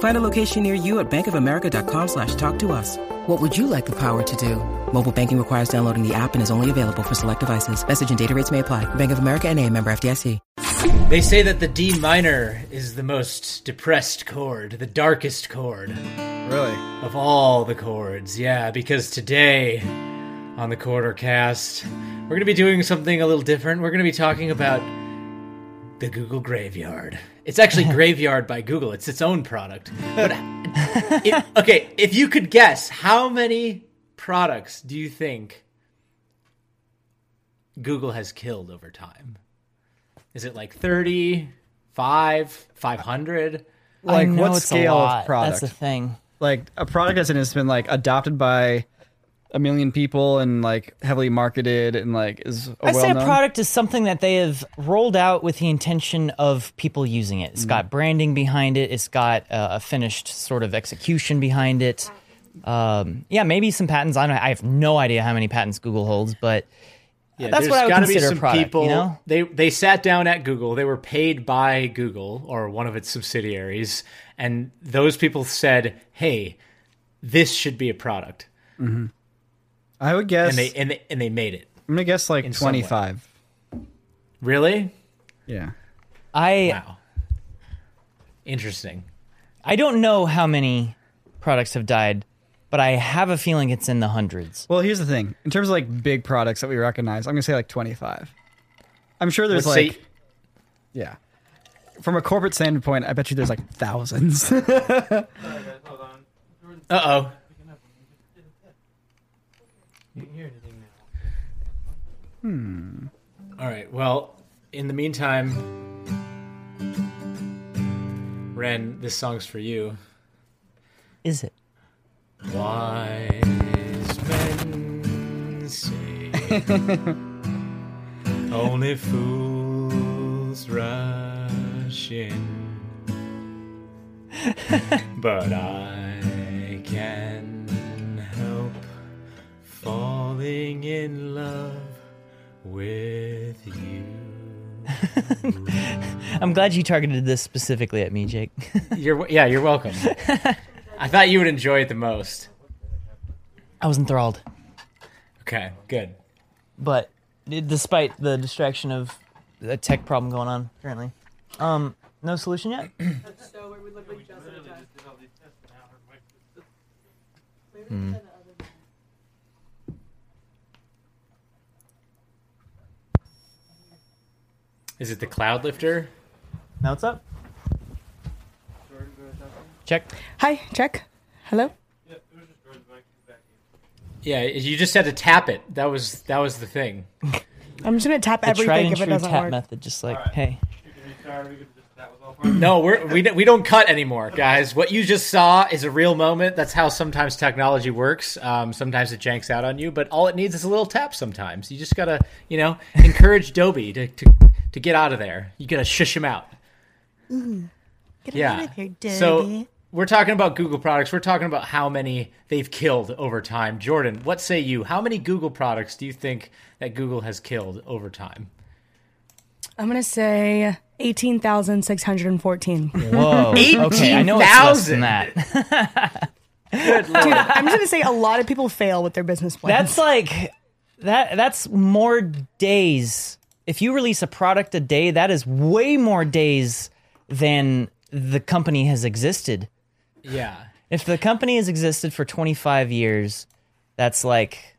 Find a location near you at bankofamerica.com slash talk to us. What would you like the power to do? Mobile banking requires downloading the app and is only available for select devices. Message and data rates may apply. Bank of America and a member FDIC. They say that the D minor is the most depressed chord, the darkest chord Really? of all the chords. Yeah, because today on the Corridor Cast, we're going to be doing something a little different. We're going to be talking about the Google Graveyard. It's actually Graveyard by Google. It's its own product. But it- okay, if you could guess, how many products do you think Google has killed over time? Is it like 30, 5, 500? I Like know what it's a scale lot. of product? That's the thing. Like a product that's has been like adopted by a million people and like heavily marketed and like is a I say a product is something that they have rolled out with the intention of people using it. It's Mm. got branding behind it. It's got uh, a finished sort of execution behind it. Um, yeah, maybe some patents. I don't. I have no idea how many patents Google holds, but Yeah, That's there's what I would gotta consider a be some product, you people. know? They they sat down at Google. They were paid by Google or one of its subsidiaries, and those people said, "Hey, this should be a product," I would guess. and they and they, and they made it. I'm gonna guess like in some way. 25. Really? Yeah. I Wow. Interesting. I don't know how many products have died, but I have a feeling it's in the hundreds. Well, here's the thing. In terms of like big products that we recognize, I'm gonna say like 25. I'm sure there's Let's like say yeah. From a corporate standpoint, I bet you there's like thousands. Uh oh. Hmm. All right. Well, in the meantime, Ren, this song's for you. Is it? Wise men say only fools rush in, but I can help falling in love with you. I'm glad you targeted this specifically at me, Jake. You're yeah, you're welcome. I thought you would enjoy it the most. I was enthralled, Okay, good. but despite the distraction of a tech problem going on currently, um, no solution yet. Is it the cloud lifter? Now what's up? Check. Hi, check. Hello. Yeah, you just had to tap it. That was that was the thing. I'm just gonna tap The tried everything and if it true doesn't tap work. method, just like, hey, No, we're, we don't- we don't cut anymore, guys. What you just saw is a real moment. That's how sometimes technology works. Um, sometimes it janks out on you, but all it needs is a little tap. Sometimes you just gotta, you know, encourage Dobie to to, to get out of there. You gotta shush him out. Get Yeah. out of here, Dobie. So we're talking about Google products. We're talking about how many they've killed over time. Jordan, what say you? How many Google products do you think that Google has killed over time? I'm gonna say eighteen thousand six hundred and fourteen. Dude, whoa, okay, I know it's less than that. I'm just gonna say a lot of people fail with their business plans. That's like that. That's more days. If you release a product a day, that is way more days than the company has existed. Yeah. If the company has existed for 25 years, that's like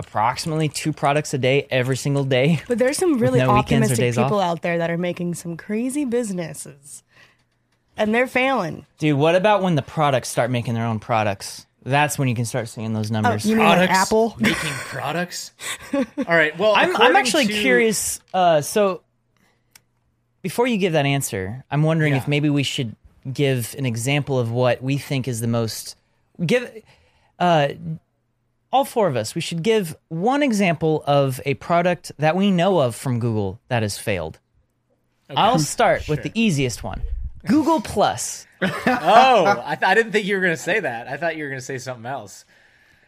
approximately two products a day every single day. But there's some really no optimistic days off? people out there that are making some crazy businesses. And they're failing. Dude, what about when the products start making their own products? That's when you can start seeing those Oh, numbers. you mean like Apple? making products. All right. Well, I'm, I'm actually to- curious. Uh, so, before you give that answer, I'm wondering Yeah. if maybe we should give an example of what we think is the most. Give uh, all four of us. We should give one example of a product that we know of from Google that has failed. I'll start with the easiest one. Google Plus. Oh, I, th- I didn't think you were going to say that. I thought you were going to say something else.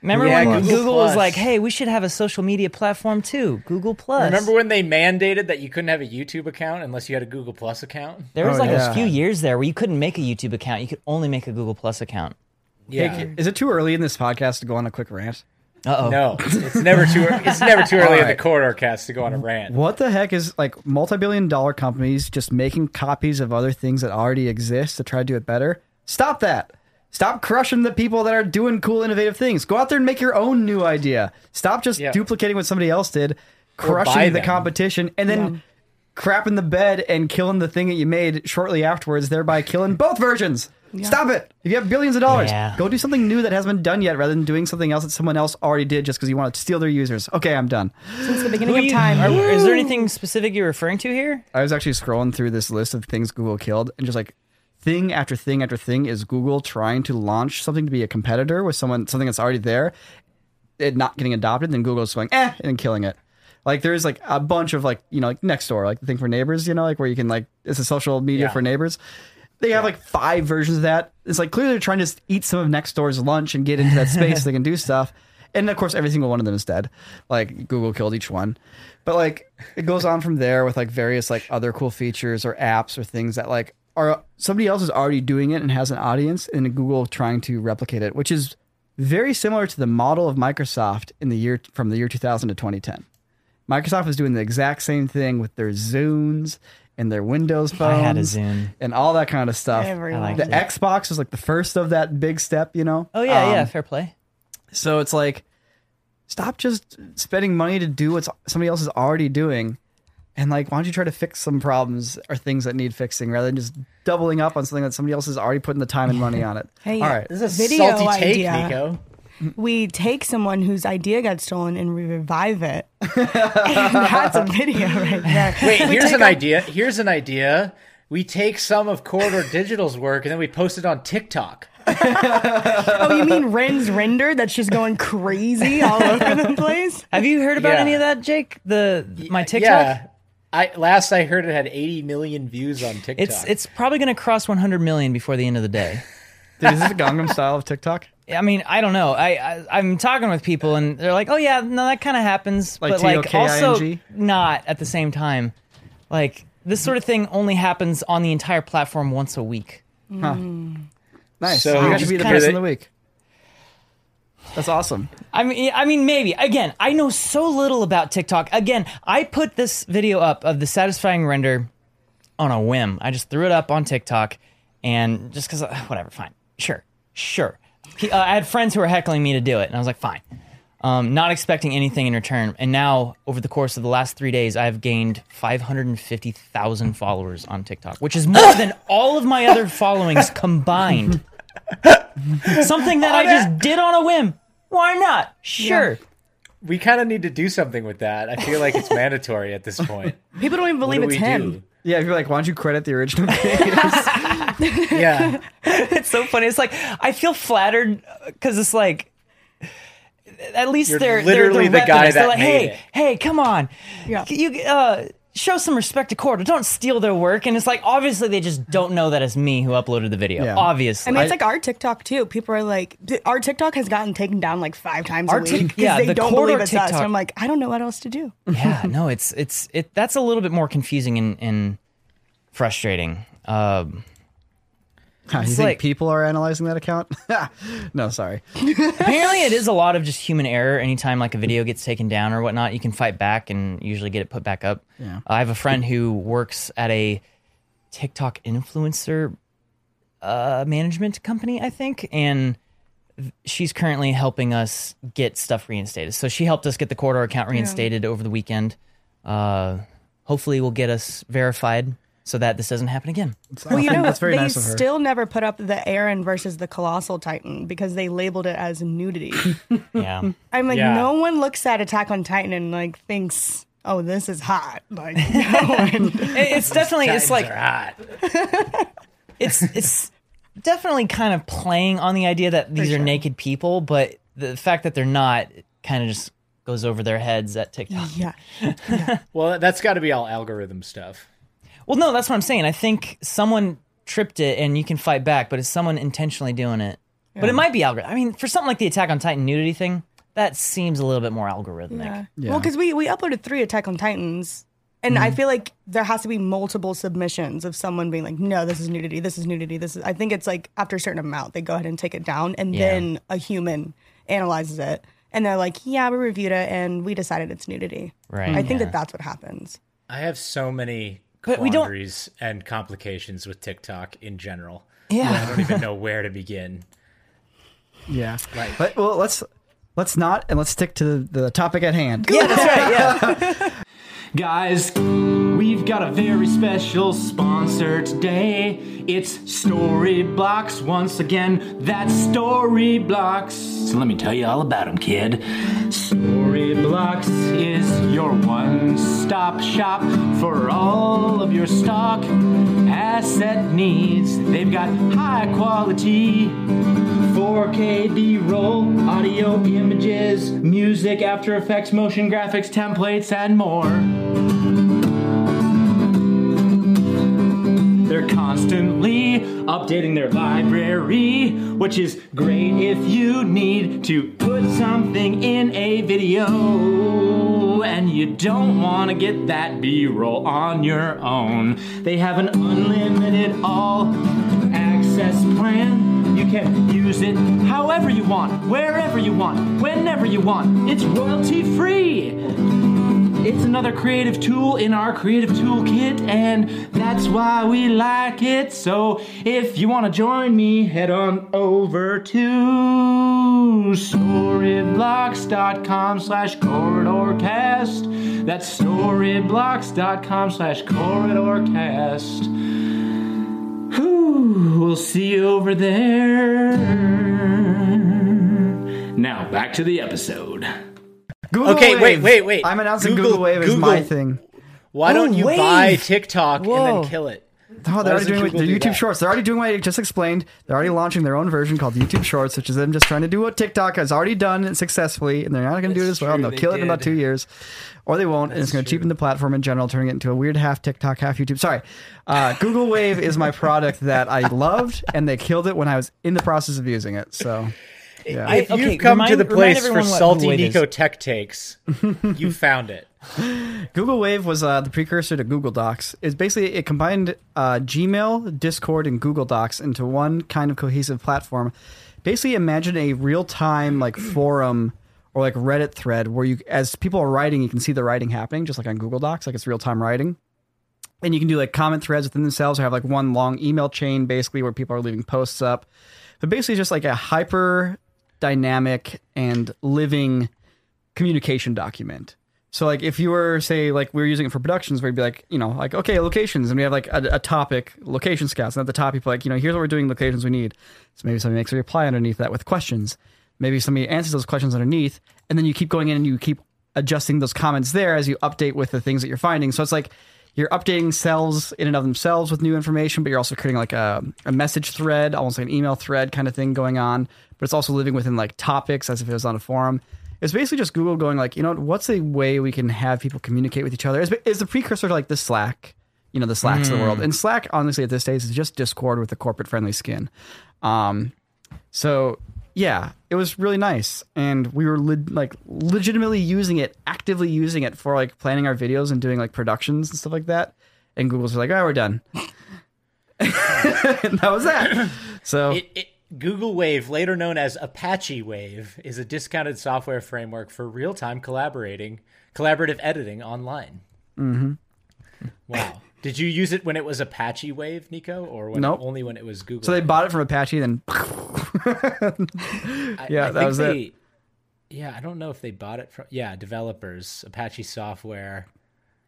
Remember Yeah, when Google Google, was like, "Hey, we should have a social media platform too, Google Plus." Remember when they mandated that you couldn't have a YouTube account unless you had a Google Plus account? There was Oh, like yeah. a few years there where you couldn't make a YouTube account; you could only make a Google Plus account. Yeah. Is it too early in this podcast to go on a quick rant? Uh oh. No, it's never too. It's never too early in the corridor cast to go on a rant. What the heck is like multi-billion dollar companies just making copies of other things that already exist to try to do it better? Stop that. Stop crushing the people that are doing cool, innovative things. Go out there and make your own new idea. Stop just Yeah. duplicating what somebody else did, crushing the them. competition, and then crapping the bed and killing the thing that you made shortly afterwards, thereby killing both versions. Stop it. If you have billions of dollars, Yeah. go do something new that hasn't been done yet rather than doing something else that someone else already did just because you want to steal their users. Okay, I'm done. Since the beginning Who of time. are- is there anything specific you're referring to here? I was actually scrolling through this list of things Google killed, and just like thing after thing after thing is Google trying to launch something to be a competitor with someone something that's already there, it not getting adopted, then Google's going eh and killing it. Like there's like a bunch of like you know like Nextdoor, like the thing for neighbors, you know, like where you can like it's a social media Yeah. for neighbors. They have like five versions of that. It's like clearly they're trying to eat some of Nextdoor's lunch and get into that space so they can do stuff. And of course, every single one of them is dead. Like Google killed each one. But like it goes on from there with like various like other cool features or apps or things that like are somebody else is already doing it and has an audience, and Google trying to replicate it, which is very similar to the model of Microsoft in the year from the year 2000 to 2010. Microsoft was doing the exact same thing with their Zunes and their Windows phones. I had a Zune. and all that kind of stuff. Everyone. The it. Xbox was like the first of that big step, you know. Oh yeah, Um, yeah, fair play. So it's like, stop just spending money to do what somebody else is already doing, and like, why don't you try to fix some problems or things that need fixing rather than just doubling up on something that somebody else is already putting the time and money on it. Hey, all right, This is a Video salty take, idea. Nico. We take someone whose idea got stolen and we revive it. and that's a video right there. Wait, We here's an a- idea. Here's an idea. We take some of Corridor Digital's work and then we post it on TikTok. Oh, you mean Ren's render that's just going crazy all over the place? Have you heard about Yeah. any of that, Jake? The my TikTok. Yeah. I last I heard it had 80 million views on TikTok. It's it's probably going to cross 100 million before the end of the day. Dude, is this a Gangnam style of TikTok? I mean, I don't know. I, I I'm talking with people and they're like, "Oh yeah, no, that kind of happens," Like but like also T-O-K-I-N-G? not at the same time. Like this sort of thing only happens on the entire platform once a week. Hmm. Nice. So So you got to just be the kinda- person of the week. That's awesome. I mean, I mean, maybe. Again, I know so little about TikTok. Again, I put this video up of the satisfying render on a whim. I just threw it up on TikTok, and just because, uh, whatever, fine, sure, sure. He- uh, I had friends who were heckling me to do it, and I was like, fine. Um, not expecting anything in return. And now, over the course of the last three days, I've gained 550,000 followers on TikTok, which is more than all of my other followings combined. Something that I just did on a whim. Why not? Sure. we kind of need to do something with that. I feel like it's mandatory at this point. People don't even believe do it's him. do? Yeah, if you're like, why don't you credit the original creators? Yeah. It's so funny. It's like I feel flattered because it's like at least You're they're literally they're, they're the guy repping us. They're that like, made hey, it." hey, come on, Yeah. you uh, show some respect to Corda. Don't steal their work. And it's like obviously they just don't know that it's me who uploaded the video. Yeah. Obviously, I mean, it's like our TikTok too. People are like, our TikTok has gotten taken down like five times Our a week because yeah, they the don't corridor believe it's us. TikTok- So I'm like, I don't know what else to do. yeah, no, it's it's it. That's a little bit more confusing and, and frustrating. Um, Huh, you It's think like- people are analyzing that account? no, sorry. apparently, it is a lot of just human error. Anytime like a video gets taken down or whatnot, you can fight back and usually get it put back up. Yeah. I have a friend who works at a TikTok influencer uh, management company, I think, and she's currently helping us get stuff reinstated. So she helped us get the corridor account reinstated over the weekend. Uh, hopefully, will get us verified so that this doesn't happen again. Well, you know, That's very they nice of her. still never put up the Eren versus the Colossal Titan because they labeled it as nudity. Yeah. I'm like, Yeah. no one looks at Attack on Titan and like thinks, oh, this is hot. Like, no one. It's definitely it's like hot. it's it's definitely kind of playing on the idea that these are naked people, but the fact that they're not kind of just goes over their heads at TikTok. yeah. Well, that's got to be all algorithm stuff. Well, no, that's what I'm saying. I think someone tripped it and you can fight back, but it's someone intentionally doing it. But it might be algorithm. I mean, for something like the Attack on Titan nudity thing, that seems a little bit more algorithmic. Yeah. Yeah. Well, because we, we uploaded three Attack on Titans. And I mm-hmm. feel like there has to be multiple submissions of someone being like, no, this is nudity, this is nudity, this is. I think it's like after a certain amount, they go ahead and take it down, and Yeah. then a human analyzes it, and they're like, yeah, we reviewed it, and we decided it's nudity. Right, I think that that's what happens. I have so many But we don't- and complications with TikTok in general. Yeah. I don't even know where to begin. Yeah. But, well, let's let's not and let's stick to the, the topic at hand. Yeah, that's right. Yeah. Guys, we've got a very special sponsor today. It's Storyblocks once again. That's Storyblocks. So let me tell you all about them, kid. Storyblocks is your one stop shop for all of your stock asset needs. They've got high quality 4K B roll, audio, images, music, After Effects, motion graphics, templates, and more. Constantly updating their library, which is great if you need to put something in a video and you don't want to get that B roll on your own. They have an unlimited all access plan. You can use it however you want, wherever you want, whenever you want. It's royalty free. It's another creative tool in our creative toolkit, and that's why we like it. So if you want to join me, head on over to storyblocks.com slash corridorcast. That's storyblocks.com slash corridorcast. We'll see you over there. Now back to the episode. Google Okay, wait, Wave. wait, wait. I'm announcing Google- Google, Wave as Google- my thing. Why don't Oh, you Wave. buy TikTok and then kill it? Oh, they're already doing Google their do YouTube that? Shorts. They're already doing what I just explained. They're already launching their own version called YouTube Shorts, which is them just trying to do what TikTok has already done successfully, and they're not going to do it as well. And they'll they kill it in about two years, or they won't, and it's going to cheapen the platform in general, turning it into a weird half TikTok, half YouTube. Sorry, uh, Google Wave is my product that I loved, and they killed it when I was in the process of using it. So, yeah. If you've come remind- to the place for salty Google is. Nico tech takes, you found it. Google Wave was uh, the precursor to Google Docs. It's basically it combined uh, Gmail, Discord, and Google Docs into one kind of cohesive platform. Basically, imagine a real time like forum or like Reddit thread where you, as people are writing, you can see the writing happening, just like on Google Docs, like it's real time writing. And you can do like comment threads within themselves or have like one long email chain basically where people are leaving posts up. But basically, just like a hyper dynamic and living communication document. So like if you were say like we were using it for productions where you'd be like, you know, like okay, locations and we have like a, a topic, location scouts, and at the top people like, you know, here's what we're doing, locations we need. So maybe somebody makes a reply underneath that with questions. Maybe somebody answers those questions underneath, and then you keep going in and you keep adjusting those comments there as you update with the things that you're finding. So it's like you're updating cells in and of themselves with new information, but you're also creating like a, a message thread, almost like an email thread kind of thing going on. But it's also living within like topics as if it was on a forum. It's basically just Google going like, you know, what's a way we can have people communicate with each other? It's, it's the precursor to like the Slack, you know, the Slacks of the world. And Slack, honestly, at this stage is just Discord with a corporate friendly skin. Um, so yeah, it was really nice, and we were le- like legitimately using it, actively using it for like planning our videos and doing like productions and stuff like that. And Google's like, "All right, we're done," and that was that. So It, it, Google Wave, later known as Apache Wave, is a discounted software framework for real-time collaborating, collaborative editing online. Mm-hmm. Wow. Did you use it when it was Apache Wave, Nico, or when Nope. only when it was Google? so they bought it from Apache, then I, Yeah, I that think was it. Yeah, I don't know if they bought it from. Yeah, developers, Apache Software.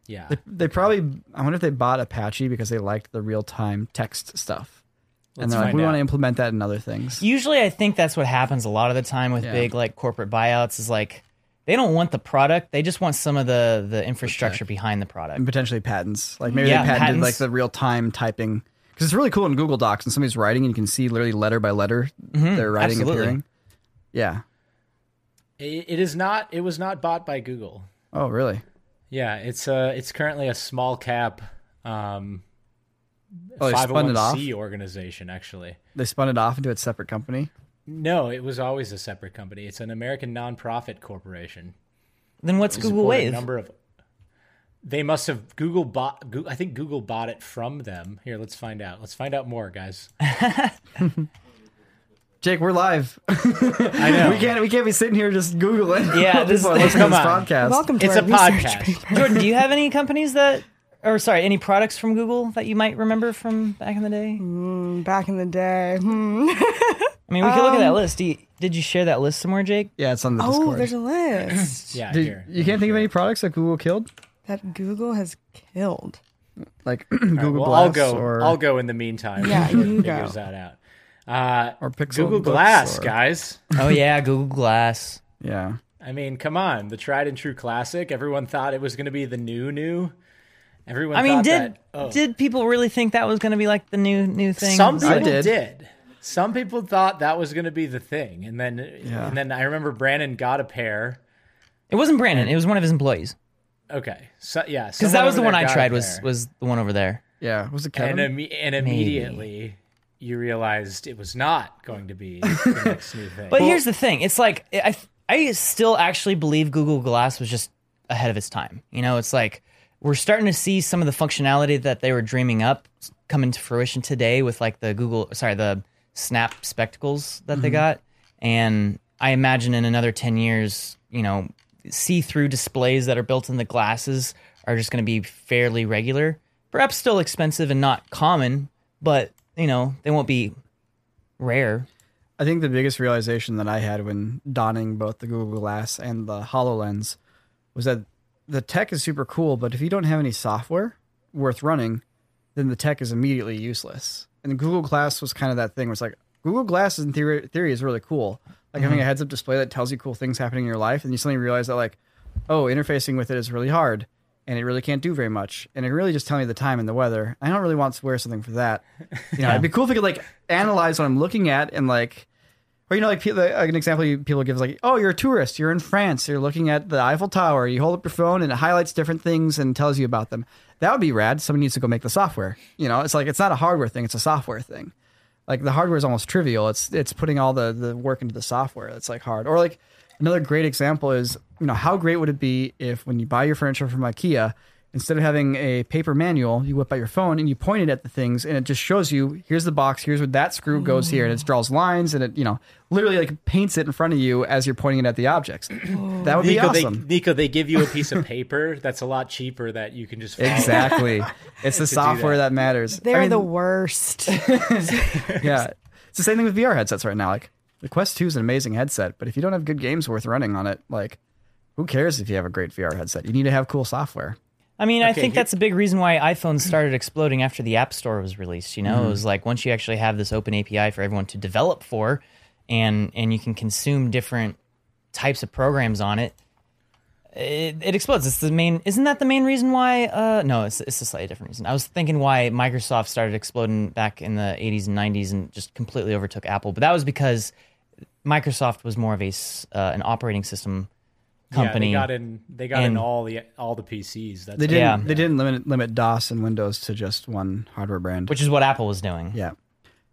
Yeah, They probably. I wonder if they bought Apache because they liked the real time text stuff, and Let's they're like, find we out. want to implement that in other things. Usually, I think that's what happens a lot of the time with Yeah. big like corporate buyouts. Is like they don't want the product; they just want some of the the infrastructure behind the product. and potentially patents. Like maybe Yeah, they patented patents. like the real time typing because it's really cool in Google Docs and somebody's writing and you can see literally letter by letter their writing Mm-hmm. absolutely. appearing. Yeah. it, it is not. It was not bought by Google. Oh, really? Yeah, it's uh it's currently a small cap um Oh, they spun it off. organization actually. They spun it off into a separate company. No, it was always a separate company. It's an American nonprofit corporation. Then what's Google support a Wave? number of They must have Google bought Goo- I think Google bought it from them. Here, let's find out. Let's find out more, guys. Jake, we're live. I know. we can't we can't be sitting here just googling. Yeah, this- People are listening come to this on. podcast. Welcome to It's our a podcast. paper. Jordan, do you have any companies that, or sorry, any products from Google that you might remember from back in the day? Back in the day. Hmm. I mean, we could look at that list. Do you, did you share that list somewhere, Jake? Yeah, it's on the Oh, Discord. there's a list Yeah, Did- here. you can't think of any products that Google killed, that Google has killed. like All right, Google well, Glass I'll go. or I'll go in the meantime. Yeah, Jordan you figures go. that out. Uh, or Pixel Google Books Glass, or- guys. Oh yeah, Google Glass. Yeah, I mean, come on, the tried and true classic. Everyone thought it was going to be the new new. Everyone. I mean, thought did that, oh. did people really think that was going to be like the new new thing? some people I like- did. did. Some people thought that was going to be the thing, and then Yeah. and then I remember Brandon got a pair. It wasn't Brandon. It was one of his employees. Okay, so yeah, Because that was the one I there got a tried. Was was the one over there? yeah. Was it Kevin? and imme- and immediately you realized it was not going to be the next new thing. But here's the thing: it's like I I still actually believe Google Glass was just ahead of its time. You know, it's like we're starting to see some of the functionality that they were dreaming up come into fruition today with like the Google, sorry, the Snap spectacles that they mm-hmm. got, and I imagine in another ten years, you know, see-through displays that are built in the glasses are just going to be fairly regular, perhaps still expensive and not common, but you know they won't be rare. I think the biggest realization that I had when donning both the Google Glass and the HoloLens was that the tech is super cool, but if you don't have any software worth running, then the tech is immediately useless. And Google Glass was kind of that thing where it's like Google Glass in theory, theory is really cool. Like having a mm-hmm. heads up display that tells you cool things happening in your life, and you suddenly realize that like, oh, interfacing with it is really hard, and it really can't do very much, and it really just tells me the time and the weather. I don't really want to wear something for that. You know, it'd be cool if it could like analyze what I'm looking at and like or you know, like people, an example people give is like, oh, you're a tourist, you're in France, you're looking at the Eiffel Tower, you hold up your phone and it highlights different things and tells you about them. That would be rad. Someone needs to go make the software. You know, it's like it's not a hardware thing; it's a software thing. Like the hardware is almost trivial. It's it's putting all the the work into the software that's like hard. Or like another great example is you know how great would it be if when you buy your furniture from IKEA, instead of having a paper manual, you whip out your phone and you point it at the things, and it just shows you here's the box, here's where that screw goes here, and it draws lines, and it you know literally like paints it in front of you as you're pointing it at the objects. That would be awesome. they, Nico, they give you a piece of paper that's a lot cheaper that you can just. Exactly. It's the software that. matters. They're I mean, the worst. yeah. It's the same thing with VR headsets right now. Like the Quest 2 is an amazing headset, but if you don't have good games worth running on it, like who cares if you have a great VR headset? You need to have cool software. I mean, I think here- that's a big reason why iPhones started exploding after the App Store was released. You know, Mm-hmm. it was like once you actually have this open API for everyone to develop for, and and you can consume different types of programs on it, it, it explodes. It's the main. Isn't that the main reason why? Uh, no, it's it's a slightly different reason. I was thinking why Microsoft started exploding back in the 80s and 90s and just completely overtook Apple, but that was because Microsoft was more of a uh, an operating system company. Yeah, they got in. They got in all the all the PCs. That's They it. didn't Yeah. they didn't limit limit DOS and Windows to just one hardware brand. which is what Apple was doing. yeah.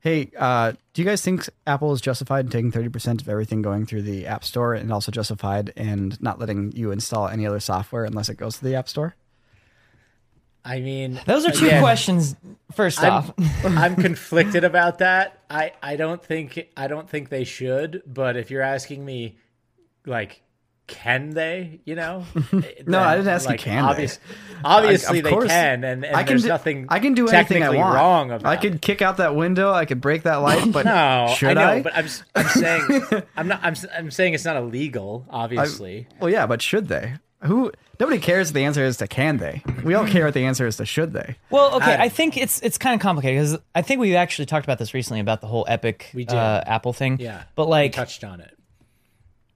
Hey, uh, do you guys think Apple is justified in taking 30% of everything going through the App Store and also justified in not letting you install any other software unless it goes to the App Store? I mean, Those are two again, questions. First I'm, off, I'm conflicted about that. I, I don't think I don't think they should. But if you're asking me, like, can they? You know? No, I didn't ask you Like, can they. obvious- Obviously, of they course. can, and, and I can there's do, nothing. I can do anything I technically want. wrong about I could kick out that window. I could break that light. But No, should I know, I? but I'm s- I'm saying I'm not I'm s- I'm saying it's not illegal. I- Obviously, well, yeah, but should they? Who? Nobody cares if the answer is to can they. We all care what the answer is to should they. Well, okay, I- I think it's it's kind of complicated because I think we actually talked about this recently about the whole Epic We uh, Apple thing. yeah. but we like touched on it.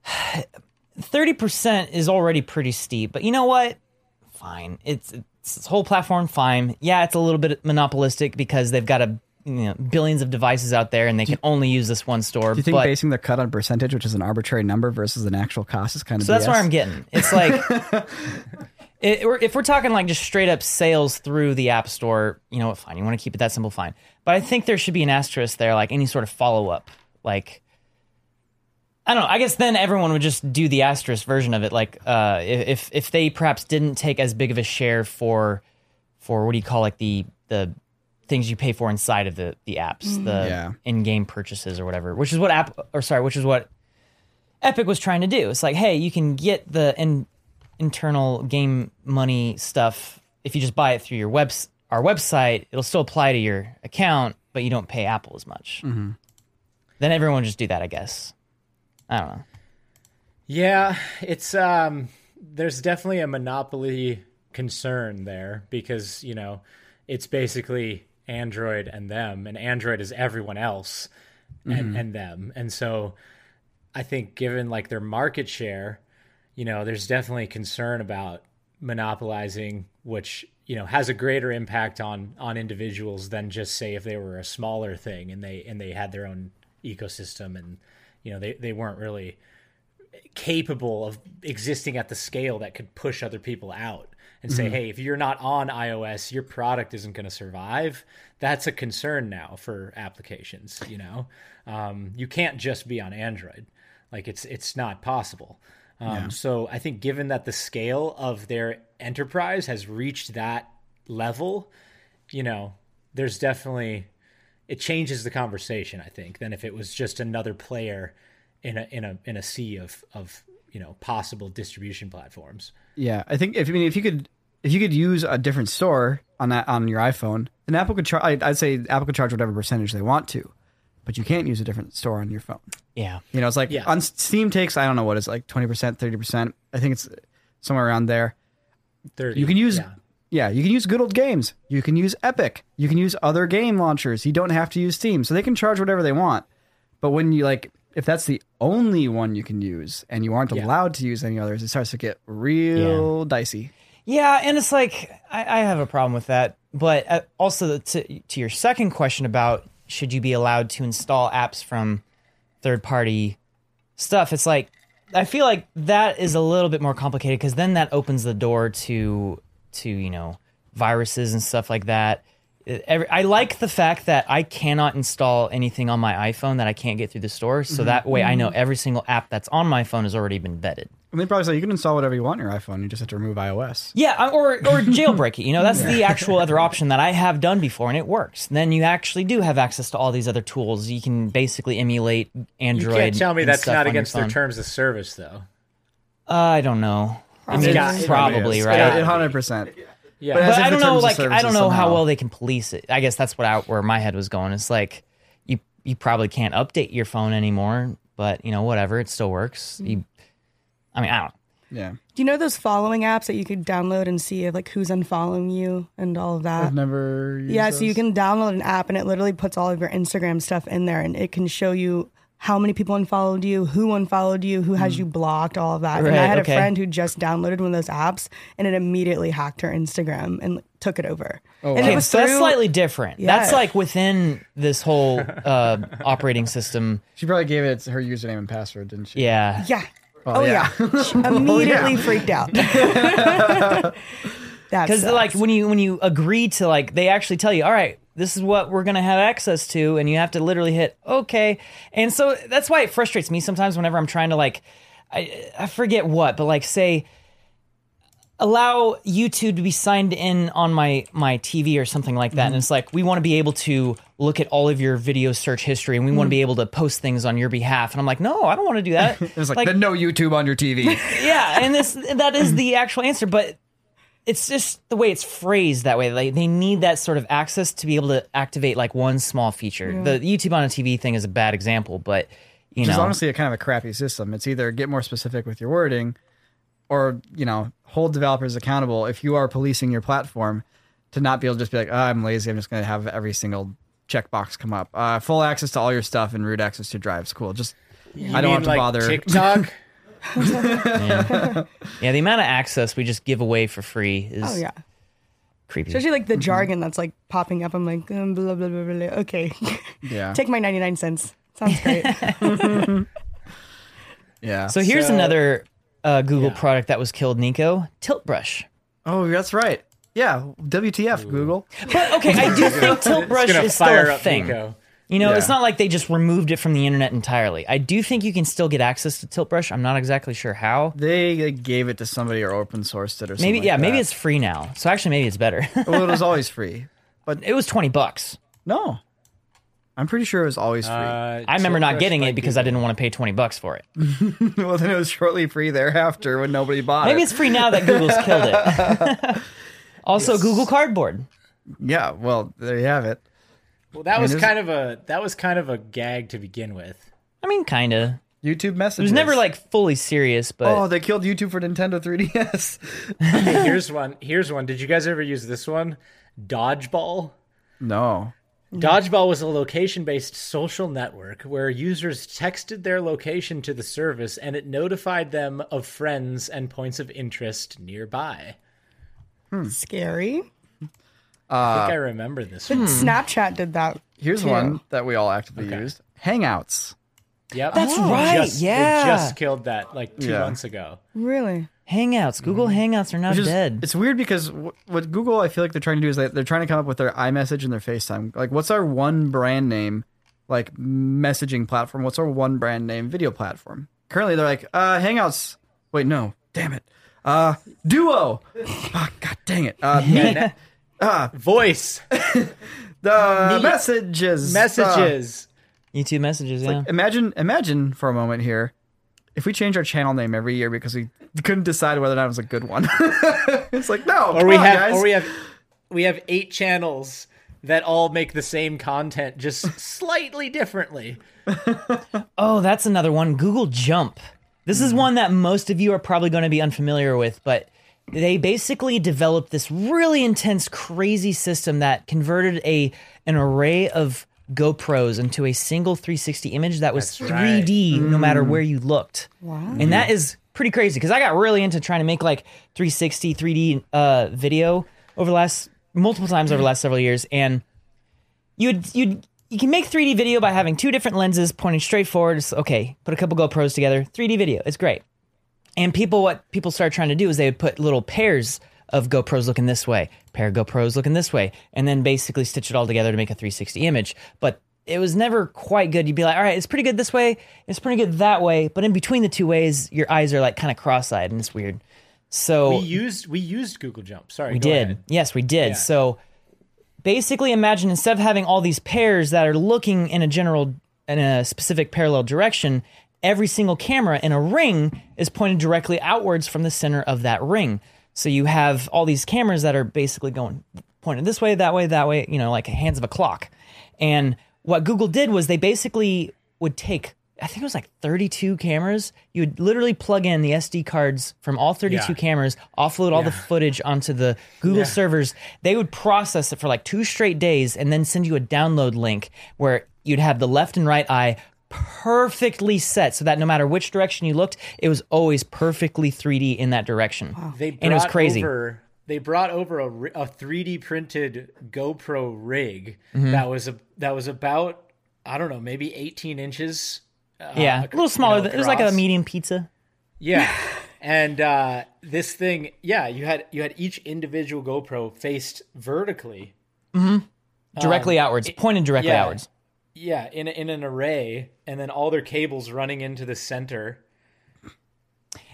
thirty percent is already pretty steep. But you know what? Fine. It's it's this whole platform. Fine. Yeah, it's a little bit monopolistic because they've got a you know billions of devices out there and they can only use this one store. Do you think but, basing the cut on percentage, which is an arbitrary number, versus an actual cost, is kind of so that's where I'm getting. It's like. It, if we're talking like just straight up sales through the app store, you know what? Fine, you want to keep it that simple, fine. But I think there should be an asterisk there, like any sort of follow up. Like, I don't know. I guess then everyone would just do the asterisk version of it. Like, uh, if if they perhaps didn't take as big of a share for for what do you call like the the things you pay for inside of the the apps, the Yeah. in game purchases or whatever. Which is what app or sorry, which is what Epic was trying to do. It's like, hey, you can get the in, internal game money stuff if you just buy it through your webs our website. It'll still apply to your account, but you don't pay Apple as much. Mm-hmm. Then everyone would just do that, I guess. I don't know. Yeah, it's um there's definitely a monopoly concern there because, you know, it's basically Android and them and Android is everyone else and, and them. And so I think given like their market share, you know, there's definitely concern about monopolizing which, you know, has a greater impact on on individuals than just say if they were a smaller thing and they and they had their own ecosystem and you know, they, they weren't really capable of existing at the scale that could push other people out and say, hey, if you're not on iOS, your product isn't going to survive. That's a concern now for applications. You know, um, you can't just be on Android. Like it's it's not possible. Um, So I think given that the scale of their enterprise has reached that level, you know, there's definitely it changes the conversation. I think than if it was just another player in a in a in a sea of of you know possible distribution platforms. Yeah, I think if I mean if you could if you could use a different store on that on your iPhone, then Apple could charge. I'd, I'd say Apple could charge whatever percentage they want to, but you can't use a different store on your phone. Yeah. You know, it's like Yeah. on Steam takes I don't know what it's like twenty percent, thirty percent. I think it's somewhere around there. 30, You can use yeah. Yeah, you can use good old games. You can use Epic. You can use other game launchers. You don't have to use Steam, so they can charge whatever they want. But when you like, if that's the only one you can use, and you aren't Yeah. allowed to use any others, it starts to get real dicey. Yeah, and it's like I, I have a problem with that. But uh, also to to your second question about should you be allowed to install apps from third party stuff, it's like I feel like that is a little bit more complicated because then that opens the door to to you know viruses and stuff like that. Every- I like the fact that I cannot install anything on my iPhone that I can't get through the store, so that way I know every single app that's on my phone has already been vetted. And they probably say you can install whatever you want on your iPhone. You just have to remove iOS. Yeah, or or jailbreak it. You know, that's the actual other option that I have done before, and it works. Then you actually do have access to all these other tools. You can basically emulate You Android. can't tell me that's not against their terms of service, though. Uh, I don't know. I mean, got- probably right. Hundred percent. Yeah, But but I don't know. Like, I don't is know how well they can police it. I guess that's what I, where my head was going. It's like you you probably can't update your phone anymore, but you know whatever, it still works. You, mm. I mean, I don't. Yeah, Do you know those following apps that you could download and see like who's unfollowing you and all of that? I've never. Used Yeah, so you can download an app and it literally puts all of your Instagram stuff in there and it can show you how many people unfollowed you, who unfollowed you, who has you blocked, all of that. and I had okay. a friend who just downloaded one of those apps and it immediately hacked her Instagram and took it over. Oh, and wow. it was so that's slightly different. That's like within this whole uh, operating system. She probably gave it her username and password, didn't she? Yeah. Yeah. Oh, Oh, yeah. She immediately freaked out. Because like when you when you agree to like they actually tell you all right this is what we're gonna have access to and you have to literally hit okay and so that's why it frustrates me sometimes whenever i'm trying to like i, I forget what but like say allow YouTube to be signed in on my my TV or something like that. And Mm-hmm. it's like we want to be able to look at all of your video search history and we Mm. want to be able to post things on your behalf. And I'm like, no, I don't want to do that. It's like, then no YouTube on your TV. yeah, and this that is the actual answer, but it's just the way it's phrased that way. Like they need that sort of access to be able to activate like one small feature. The YouTube on a TV thing is a bad example, but you Which is honestly a kind of a crappy system. It's either get more specific with your wording or, you know, hold developers accountable if you are policing your platform to not be able to just be like, oh, I'm lazy. I'm just going to have every single checkbox come up. Uh, full access to all your stuff and root access to drives. Cool. Just, I don't mean have to like bother. TikTok. yeah, the amount of access we just give away for free is Oh yeah. creepy. Especially like the jargon that's like popping up. I'm like, um, blah, blah, blah, blah, blah. okay. Yeah. Take my 99 cents. Sounds great. yeah. so here's So- another uh, Google Yeah. product that was killed, Nico. Tilt brush. oh, that's right. Yeah. WTF, Google. But okay, I do think tilt brush is still a thing. Nico. You know, Yeah. it's not like they just removed it from the internet entirely. I do think you can still get access to tilt brush. I'm not exactly sure how. They like, gave it to somebody or open sourced it or something. Maybe like yeah, maybe it's free now. So actually, maybe it's better. well, it was always free. But it was twenty bucks. No. I'm pretty sure it was always free. Uh, I remember not getting it because I didn't want to pay twenty bucks for it. well, then it was shortly free thereafter when nobody bought Maybe it. Maybe it's free now that Google's killed it. also, Google Cardboard. Yeah, well, there you have it. Well, that was kind of a that was kind of a gag to begin with. I mean, kind of. YouTube messages. It was never like fully serious, but oh, they killed YouTube for Nintendo 3DS. Okay, here's one. Here's one. Did you guys ever use this one? Dodgeball. no. Dodgeball was a location based social network where users texted their location to the service and it notified them of friends and points of interest nearby. Scary. I think I remember this one. Snapchat did that. Here's too. one that we all actively used. Hangouts. Yep. That's They right, Just, yeah. They just killed that like two Yeah. months ago. Really? Hangouts. Google Hangouts are not Which is, dead. It's weird because wh- what Google I feel like they're trying to do is they, they're trying to come up with their iMessage and their FaceTime. Like, what's our one brand name, like messaging platform? What's our one brand name video platform? Currently, they're like, uh, Hangouts. Wait, no, damn it. Uh, Duo. Oh, God dang it. Uh, Meet. Voice the messages. Uh, messages. YouTube messages. Yeah. imagine, imagine for a moment here, if we change our channel name every year because we couldn't decide whether or not it was a good one. it's like no, or we on, have guys. or we have we have eight channels that all make the same content just slightly differently. Oh, that's another one. Google Jump. This is one that most of you are probably going to be unfamiliar with, but they basically developed this really intense, crazy system that converted a an array of GoPros into a single 360 image that was That's 3D no matter where you looked. Wow. And that is pretty crazy because I got really into trying to make like 360 3D uh, video over the last multiple times over the last several years, and you'd you'd you can make 3D video by having two different lenses pointing straight forward. It's, okay, put a couple GoPros together, 3D video. It's great. And people, what people started trying to do is they would put little pairs of GoPros looking this way, pair of GoPros looking this way, and then basically stitch it all together to make a 360 image. But it was never quite good. You'd be like, all right, it's pretty good this way, it's pretty good that way, but in between the two ways, your eyes are like kind of cross-eyed, and it's weird. So We used we used Google Jump. Sorry, we did. ahead. Yes, we did. Yeah. So basically imagine instead of having all these pairs that are looking in a general in a specific parallel direction, every single camera in a ring is pointed directly outwards from the center of that ring. So you have all these cameras that are basically going pointed this way, that way, that way, you know, like hands of a clock. And what Google did was they basically would take I think it was like 32 cameras. You would literally plug in the SD cards from all 32 Yeah. cameras, offload all the footage onto the Google servers. They would process it for like two straight days and then send you a download link where you'd have the left and right eye perfectly set so that no matter which direction you looked, it was always perfectly 3D in that direction. They and it was crazy. Over, they brought over a, a 3D printed GoPro rig Mm-hmm. that was a that was about I don't know maybe 18 inches. uh, yeah, a little smaller. you know, it was like a medium pizza. Yeah. And uh, this thing, yeah, you had you had each individual GoPro faced vertically. Directly outwards, pointed directly Um, yeah. outwards. Yeah, in in an array, and then all their cables running into the center.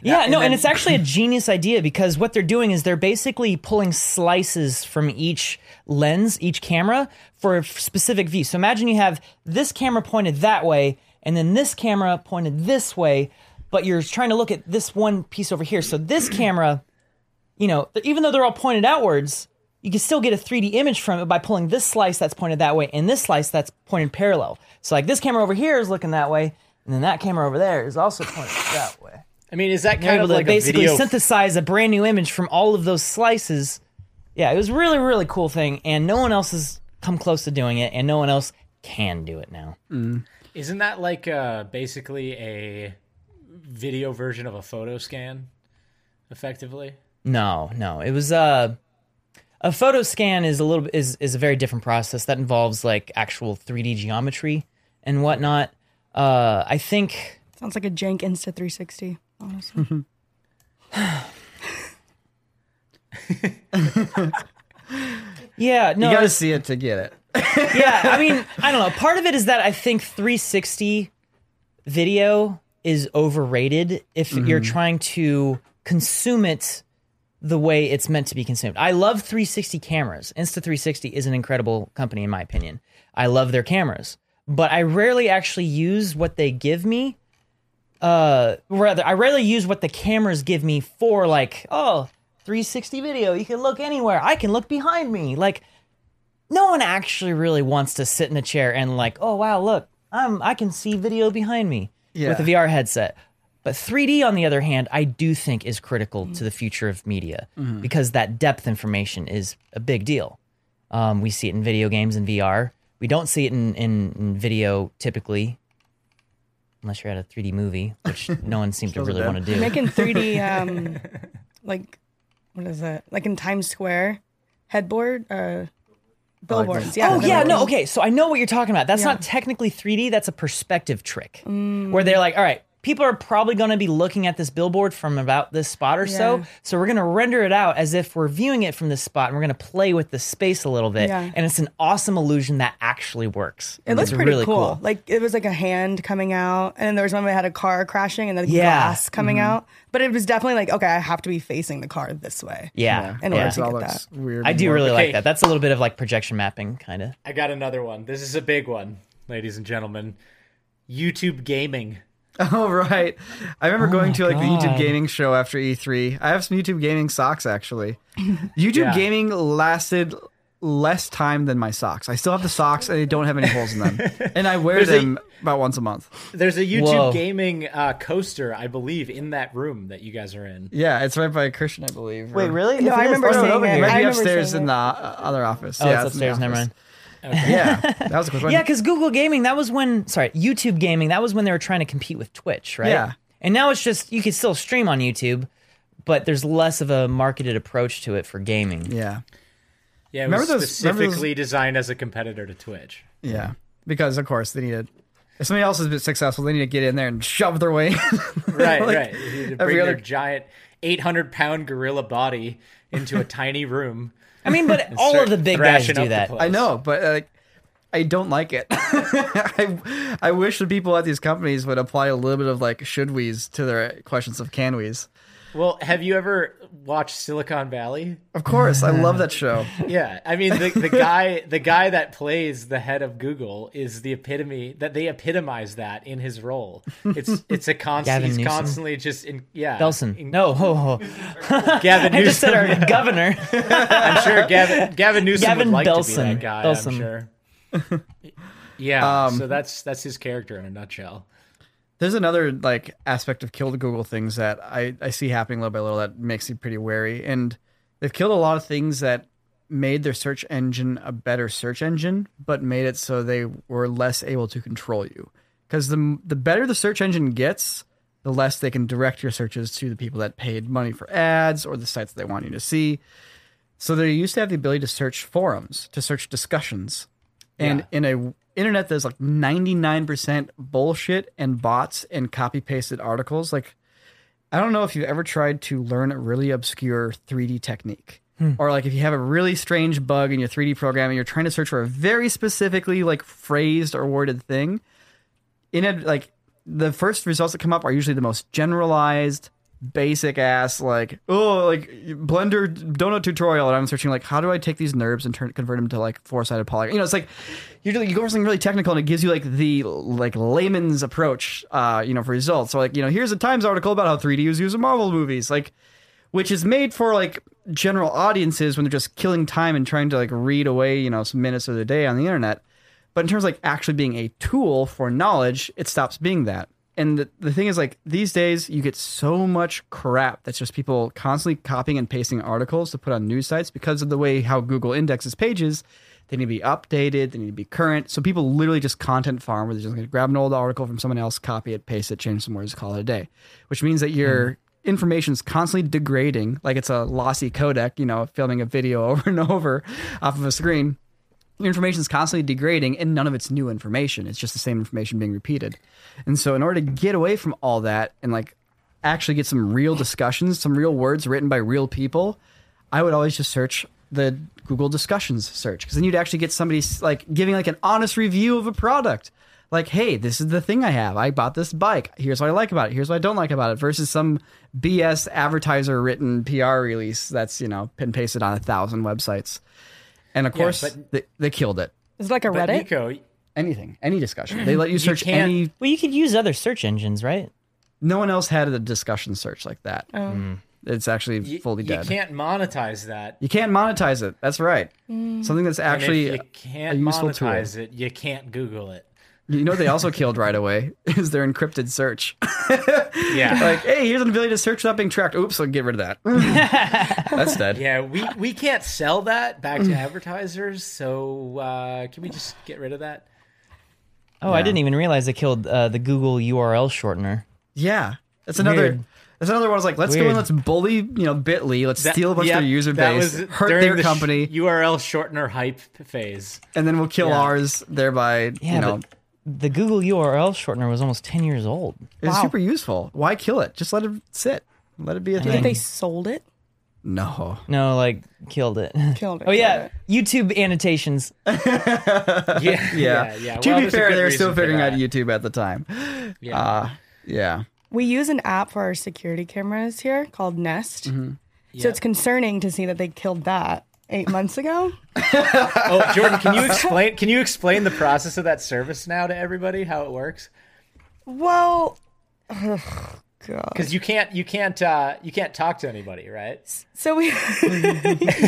Yeah, no, then- and it's actually a genius idea because what they're doing is they're basically pulling slices from each lens, each camera for a specific view. So imagine you have this camera pointed that way and then this camera pointed this way, but you're trying to look at this one piece over here. So this camera, you know, even though they're all pointed outwards, you can still get a 3D image from it by pulling this slice that's pointed that way and this slice that's pointed parallel. So like this camera over here is looking that way, and then that camera over there is also pointed that way. I mean, is that kind of to like a basically video? synthesize a brand new image from all of those slices. Yeah, it was really, really cool thing, and no one else has come close to doing it, and no one else can do it now. Isn't that like uh, basically a video version of a photo scan, effectively? No, no, it was uh, a photo scan is a little is is a very different process that involves like actual 3D geometry and whatnot. Uh, I think Sounds like a jank Insta 360. Honestly, yeah, no, you got to see it to get it. yeah, I mean, I don't know. Part of it is that I think 360 video is overrated if you're trying to consume it the way it's meant to be consumed. I love 360 cameras. Insta360 is an incredible company in my opinion. I love their cameras, but I rarely actually use what they give me. Uh, rather, I rarely use what the cameras give me for like, oh, 360 video. You can look anywhere. I can look behind me. Like, no one actually really wants to sit in a chair and like, oh wow, look, I'm I can see video behind me with a VR headset. But 3D, on the other hand, I do think is critical to the future of media because that depth information is a big deal. Um, we see it in video games and VR. We don't see it in, in, in video typically, unless you're at a 3D movie, which no one seems to really want to do. making 3D, um, like what is that? Like in Times Square, headboard, uh, billboards. yeah. Oh yeah, no, okay. So I know what you're talking about. That's Yeah. not technically 3D. That's a perspective trick, where they're like, all right, people are probably going to be looking at this billboard from about this spot or so, Yeah. so we're going to render it out as if we're viewing it from this spot, and we're going to play with the space a little bit, Yeah. and it's an awesome illusion that actually works. It looks It's pretty really cool. Like it was like a hand coming out, and then there was one where it had a car crashing, and then Yeah. glass coming mm-hmm. out. But it was definitely like, okay, I have to be facing the car this way. Yeah, In yeah. order It to get that. weird. I do warped. really Okay. like that. That's a little bit of like projection mapping, kind of. I got another one. This is a big one, ladies and gentlemen. YouTube gaming. Oh right, I remember going to like the YouTube gaming show after E3. I have some YouTube gaming socks actually. YouTube Yeah. gaming lasted less time than my socks. I still have the socks and they don't have any holes in them, and I wear There's a- them about once a month. There's a YouTube Whoa. gaming uh, coaster, I believe, in that room that you guys are in. Yeah, it's right by Christian, I believe. Wait, really? No, I remember Oh, no, seeing over it. here. I Might be remember upstairs in the uh, other office. Oh, yeah, it's in the upstairs. Never office. Mind. Yeah, that was a quick one. Yeah, because Google Gaming, that was when, sorry, YouTube Gaming, that was when they were trying to compete with Twitch, right? Yeah. And now it's just, you can still stream on YouTube, but there's less of a marketed approach to it for gaming. yeah, Yeah, it Remember was those- remember those- specifically designed as a competitor to Twitch. yeah. Because of course they need to. If somebody else has been successful, they need to get in there and shove their way. in. Right, Like, right. You need to every bring other- their giant 800 pound gorilla body into a tiny room. I mean, but all of the big guys do that. I know, but like, I don't like it. I I wish the people at these companies would apply a little bit of like should we's to their questions of can we's. Well, have you ever watched Silicon Valley? Of course, I love that show. Yeah, I mean the the guy the guy that plays the head of Google is the epitome that they epitomize that in his role. It's it's a constant. He's Newsom? constantly just in yeah. Belson. in- No, ho, ho. Gavin I just said our governor. I'm sure Gavin Gavin Newsom Gavin would like to be that guy. Belson. I'm sure. Yeah, Um, so that's that's his character in a nutshell. There's another like aspect of kill the Google things that I, I see happening little by little that makes me pretty wary. And they've killed a lot of things that made their search engine a better search engine, but made it so they were less able to control you. Because the the better the search engine gets, the less they can direct your searches to the people that paid money for ads or the sites they want you to see. So they used to have the ability to search forums, to search discussions. And in a internet that's like 99% bullshit and bots and copy pasted articles, like I don't know if you've ever tried to learn a really obscure 3D technique. Hmm. Or like if you have a really strange bug in your 3D program and you're trying to search for a very specifically like phrased or worded thing, in it like the first results that come up are usually the most generalized, basic ass like oh like Blender donut tutorial, and I'm searching like how do I take these NURBs and turn convert them to like four sided polygon? You know, it's like you you go for something really technical, and it gives you like the like layman's approach, uh, you know, for results. So like you know, here's a Times article about how 3D is used in Marvel movies, like which is made for like general audiences when they're just killing time and trying to like read away you know some minutes of the day on the internet. But in terms of like actually being a tool for knowledge, it stops being that. And the, the thing is, like these days, you get so much crap that's just people constantly copying and pasting articles to put on news sites because of the way how Google indexes pages. They need to be updated. They need to be current. So people literally just content farm where they're just going to grab an old article from someone else, copy it, paste it, change some words, call it a day. Which means that your mm-hmm. information is constantly degrading, like it's a lossy codec, you know, filming a video over and over off of a screen information is constantly degrading and none of it's new information. It's just the same information being repeated. And so in order to get away from all that and like actually get some real discussions some real words written by real people i would always just search the google discussions search. Because then you'd actually get somebody like giving like an honest review of a product. Like hey this is the thing i have. I bought this bike. Here's what i like about it. Here's what i don't like about it. Versus some bs advertiser written pr release that's you know been pasted on a thousand websites and of Yeah, course, but- they, they killed it. it. Is it like a But Reddit? Nico, Anything, any discussion. They let you search can't- any. Well, you could use other search engines, right? No one else had a discussion search like that. Oh. Hmm. It's actually you, fully dead. you can't monetize that. You can't monetize it. That's right. Mm. Something that's And actually if you can't useful tool. monetize it, you can't Google it. You know, they also killed right away is their encrypted search. Yeah. like, hey, here's an ability to search without being tracked. Oops, I'll get rid of that. that's dead. Yeah, we, we can't sell that back to advertisers, so uh, can we just get rid of that? Oh, I didn't even realize they killed uh, the Google URL shortener. Yeah, that's another. Weird. That's another one. I was like, let's go Weird. and let's bully, you know, Bitly. Let's That- steal a bunch yeah, of their user that base, was hurt during their the sh- company, URL shortener hype phase. and then we'll kill Yeah. ours, thereby, Yeah, you know, but the Google URL shortener was almost 10 years old. It's Wow. super useful. Why kill it? Just let it sit. Let it be a thing. think they sold it? No. No, like killed it. Killed it. Oh yeah, killed YouTube annotations. Yeah, Yeah. yeah, yeah. To Well, be fair, they were still figuring out. YouTube at the time. Yeah. Uh, yeah. We use an app for our security cameras here called Nest. Mm-hmm. So it's concerning to see that they killed that eight months ago. oh, Jordan, can you explain? Can you explain the process of that service now to everybody? How it works? Well, God. Because you can't, you can't, uh, you can't talk to anybody, right? So we,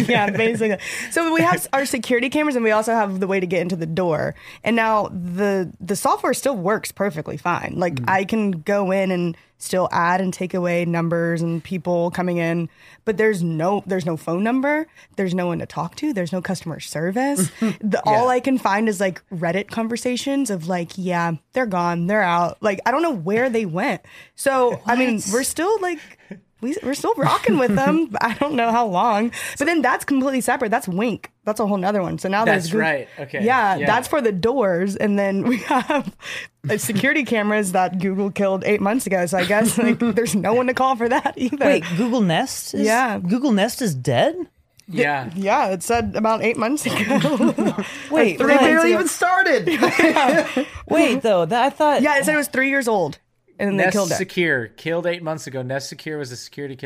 yeah, basically. So we have our security cameras, and we also have the way to get into the door. And now the the software still works perfectly fine. Like I can go in and still add and take away numbers and people coming in, but there's no there's no phone number. There's no one to talk to. There's no customer service. the, All I can find is like Reddit conversations of like, yeah, they're gone, they're out. Like I don't know where they went. So I mean, we're still like we, we're still rocking with them. I don't know how long. But then that's completely separate. That's Wink. That's a whole nother one. So now there's That's Goog- right. Okay. Yeah, Yeah. that's for the doors, and then we have uh, security cameras that Google killed eight months ago. So I guess like there's no one to call for that either. Wait, Google Nest? Is, Yeah. Google Nest is dead? Yeah. Yeah, it said about eight months ago. Wait, three They barely even started. wait though. That I thought. yeah, it said it was three years old, and then they Nest killed it. Secure killed eight months ago. Nest Secure was a security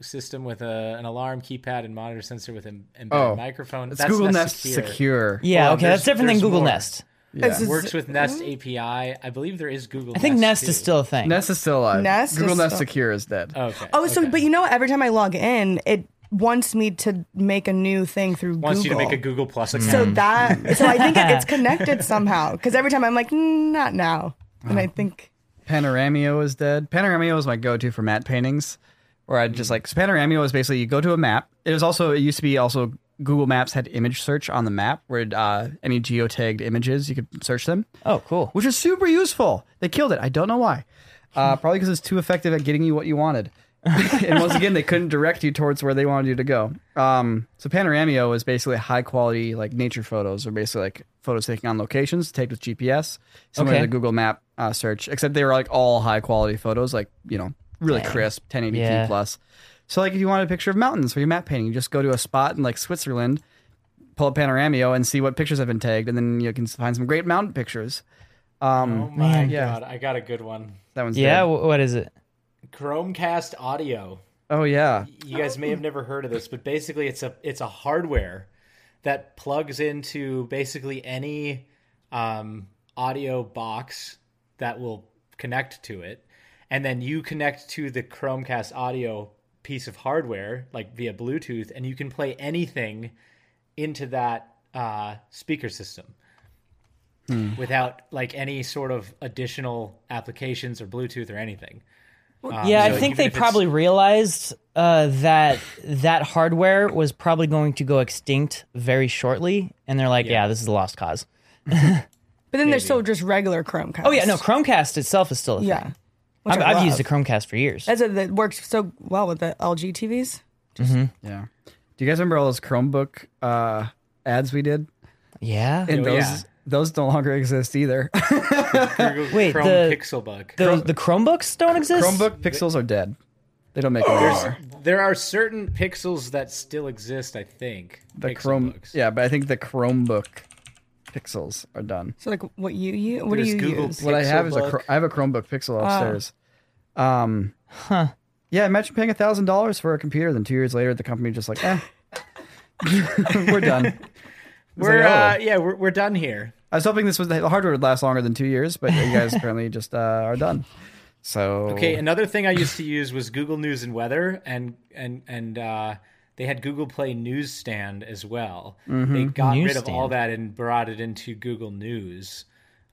system with a, an alarm, keypad, and monitor sensor with an embedded Oh. microphone. it's That's Google Nest Secure. Yeah. Well, okay, that's different than Google more. Nest. It's just- Works with Nest API. I believe there is Google. I think Nest too. is still a thing. Nest is still alive. Nest Google is Nest still- Secure is dead. Okay. Oh, so but you know, every time I log in, it wants me to make a new thing through Google. wants Google. you to make a Google Plus account. So that so I think it, it's connected somehow because every time I'm like "Mm, not now, and I think Panoramio is dead. Panoramio is my go-to for matte paintings, where I just like so Panoramio is basically you go to a map. It was also it used to be also Google Maps had image search on the map where uh, any geotagged images you could search them, Oh, cool. which is super useful. They killed it. I don't know why. Uh, probably because it's too effective at getting you what you wanted. and once again, they couldn't direct you towards where they wanted you to go. Um, so Panoramio is basically high quality like nature photos, or basically like photos taken on locations, taken with GPS, similar Okay. to the Google Map uh, search, except they were like all high quality photos, like you know, really crisp, 1080p Yeah. plus. So like if you want a picture of mountains for your map painting, you just go to a spot in like Switzerland, pull up Panoramio, and see what pictures have been tagged, and then you can find some great mountain pictures. Um, oh my yeah. god, I got a good one. that one's Yeah. dead. wh- What is it? Chromecast Audio. Oh yeah. You guys may have never heard of this, but basically it's a it's a hardware that plugs into basically any um, audio box that will connect to it, and then you connect to the Chromecast Audio piece of hardware like via Bluetooth, and you can play anything into that uh, speaker system without like any sort of additional applications or Bluetooth or anything. Um, yeah, I think they probably realized uh, that that hardware was probably going to go extinct very shortly, and they're like, "Yeah, this is a lost cause." But then there's still just regular Chromecast. Oh yeah, no, Chromecast itself is still a Yeah. thing. I've, I I've used a love. Chromecast for years. That's it. That works so well with the LG TVs. Yeah. Do you guys remember all those Chromebook uh, ads we did? yeah, And Oh, those yeah. Those no longer exist either. Google Wait, Chrome the- Pixelbook. the the Chromebooks don't exist. Chromebook Pixels are dead. They don't make them anymore. There are certain pixels that still exist, I think. The Pixel Chrome, books. yeah, but I think the Chromebook Pixels are done. So like what you use? What There's do you Google use? What I have is a Pixelbook. I have a Chromebook Pixel upstairs. Um, huh. Yeah, imagine paying a thousand dollars for a computer, then two years later the company just like, eh, we're done. It's We're like, oh. uh, yeah, we're we're done here. I was hoping this was the hardware would last longer than two years, but you guys apparently just uh, are done. So Okay, another thing I used to use was Google News and Weather, and and and uh, they had Google Play Newsstand as well. Mm-hmm. They got rid of all that and brought it into Google News.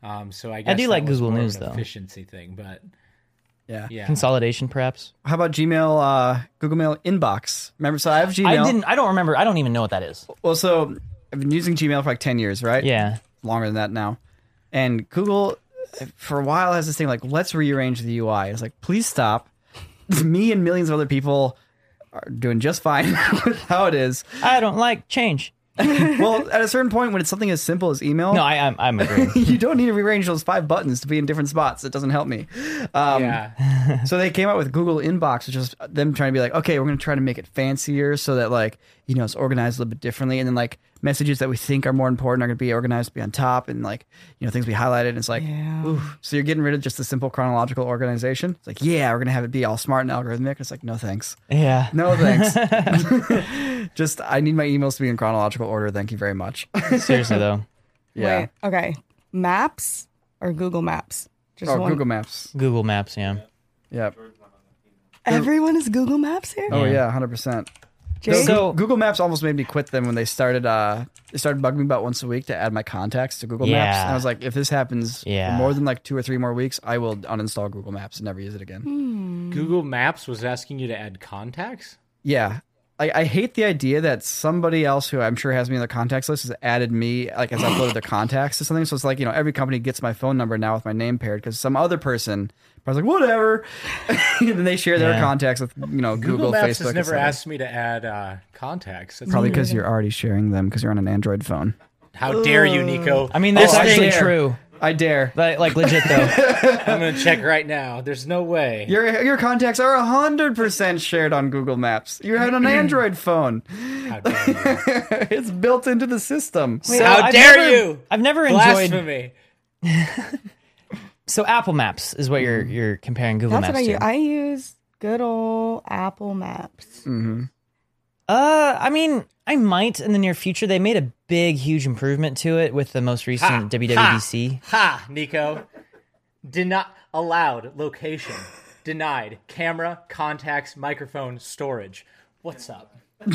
Um, so I guess do like Google News, an though. efficiency thing, but yeah. yeah, Consolidation, perhaps. How about Gmail, uh, Google Mail inbox? Remember, so I have Gmail. I didn't. I don't remember. I don't even know what that is. Well, so I've been using Gmail for like ten years, right? Yeah. Longer than that now. And Google, for a while, has this thing like, let's rearrange the UI. It's like, please stop. Me and millions of other people are doing just fine with how it is. I don't like change. Well, at a certain point, when it's something as simple as email, No, I, I'm I'm agreeing. you don't need to rearrange those five buttons to be in different spots. It doesn't help me. Um, yeah. so they came out with Google Inbox, which is them trying to be like, okay, we're going to try to make it fancier so that like you know it's organized a little bit differently, and then like messages that we think are more important are going to be organized to be on top, and like you know things we highlighted. And it's like, Yeah. ooh. so you're getting rid of just the simple chronological organization. It's like, yeah, we're going to have it be all smart and algorithmic. It's like, no thanks, yeah. no thanks. just I need my emails to be in chronological order. Thank you very much. Seriously though, yeah. Wait, okay. Maps or Google Maps? Just Oh, one. Google Maps. Google Maps. Yeah. Yep. Everyone is Google Maps here. Oh yeah, hundred percent. Jake? So- Google Maps almost made me quit them when they started. Uh, they started bugging me about once a week to add my contacts to Google Maps. Yeah. And I was like, if this happens Yeah. for more than like two or three more weeks, I will uninstall Google Maps and never use it again. Google Maps was asking you to add contacts. Yeah. I, I hate the idea that somebody else who I'm sure has me on their contacts list has added me, like, has uploaded their contacts to something. So it's like, you know, every company gets my phone number now with my name paired because some other person I was like, whatever. and then they share their Yeah. contacts with, you know, Google, Google, Maps Facebook. has never asked me to add uh, contacts. That's Probably because you're already sharing them because you're on an Android phone. How dare you, Nico? I mean, that's Oh, actually true. I dare. Like, like legit though. I'm gonna check right now. There's no way. Your your contacts are hundred percent shared on Google Maps. You have an Android phone. How dare you? It's built into the system. So How I've dare never- you? I've never enjoyed. Blasphemy. So Apple Maps is what you're you're comparing Google That's Maps what I to. use. I use good old Apple Maps. Uh, I mean, I might in the near future. They made a big, huge improvement to it with the most recent WWDC. Ha, Nico. Did not allowed location. Denied. Camera, contacts, microphone, storage. What's up?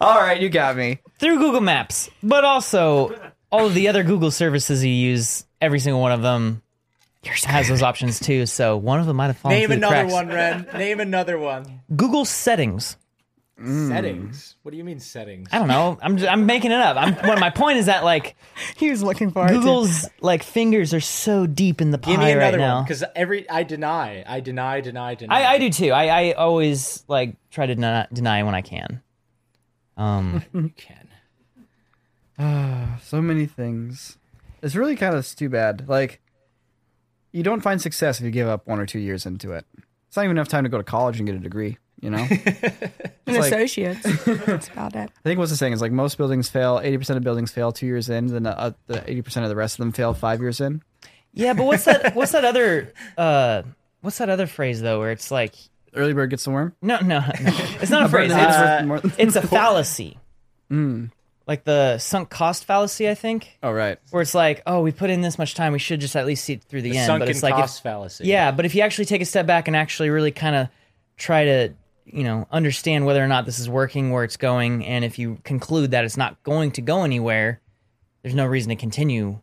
All right, you got me. through Google Maps, but also all of the other Google services you use. Every single one of them has those options too. So one of them might have fallen Name through the another cracks. one, Ren. Name another one. Google settings. Settings. What do you mean settings? I don't know. I'm just, I'm making it up. I'm. What my point is that like He was looking for it. too. Google's like fingers are so deep in the pie Give me right another now. because every I deny, I deny, deny, deny. I, I do too. I, I always like try to deny, deny when I can. Um, You can. Ah, So many things. It's really kind of too bad. Like, you don't find success if you give up one or two years into it. It's not even enough time to go to college and get a degree. You know. I An like- associates. That's about it. I think what's the saying is like most buildings fail. Eighty percent of buildings fail two years in. Then uh, the eighty percent of the rest of them fail five years in. yeah, but what's that? What's that other uh, what's that other phrase though, where it's like, Early bird gets the worm. no, no, no. it's not a phrase. Bird It's, has more- it's a fallacy. Like the sunk cost fallacy, I think, oh right. where it's like, oh, we put in this much time, we should just at least see it through the, The end. sunken but it's like, cost if, fallacy. yeah, but if you actually take a step back and actually really kind of try to, you know, understand whether or not this is working, where it's going, and if you conclude that it's not going to go anywhere, there's no reason to continue.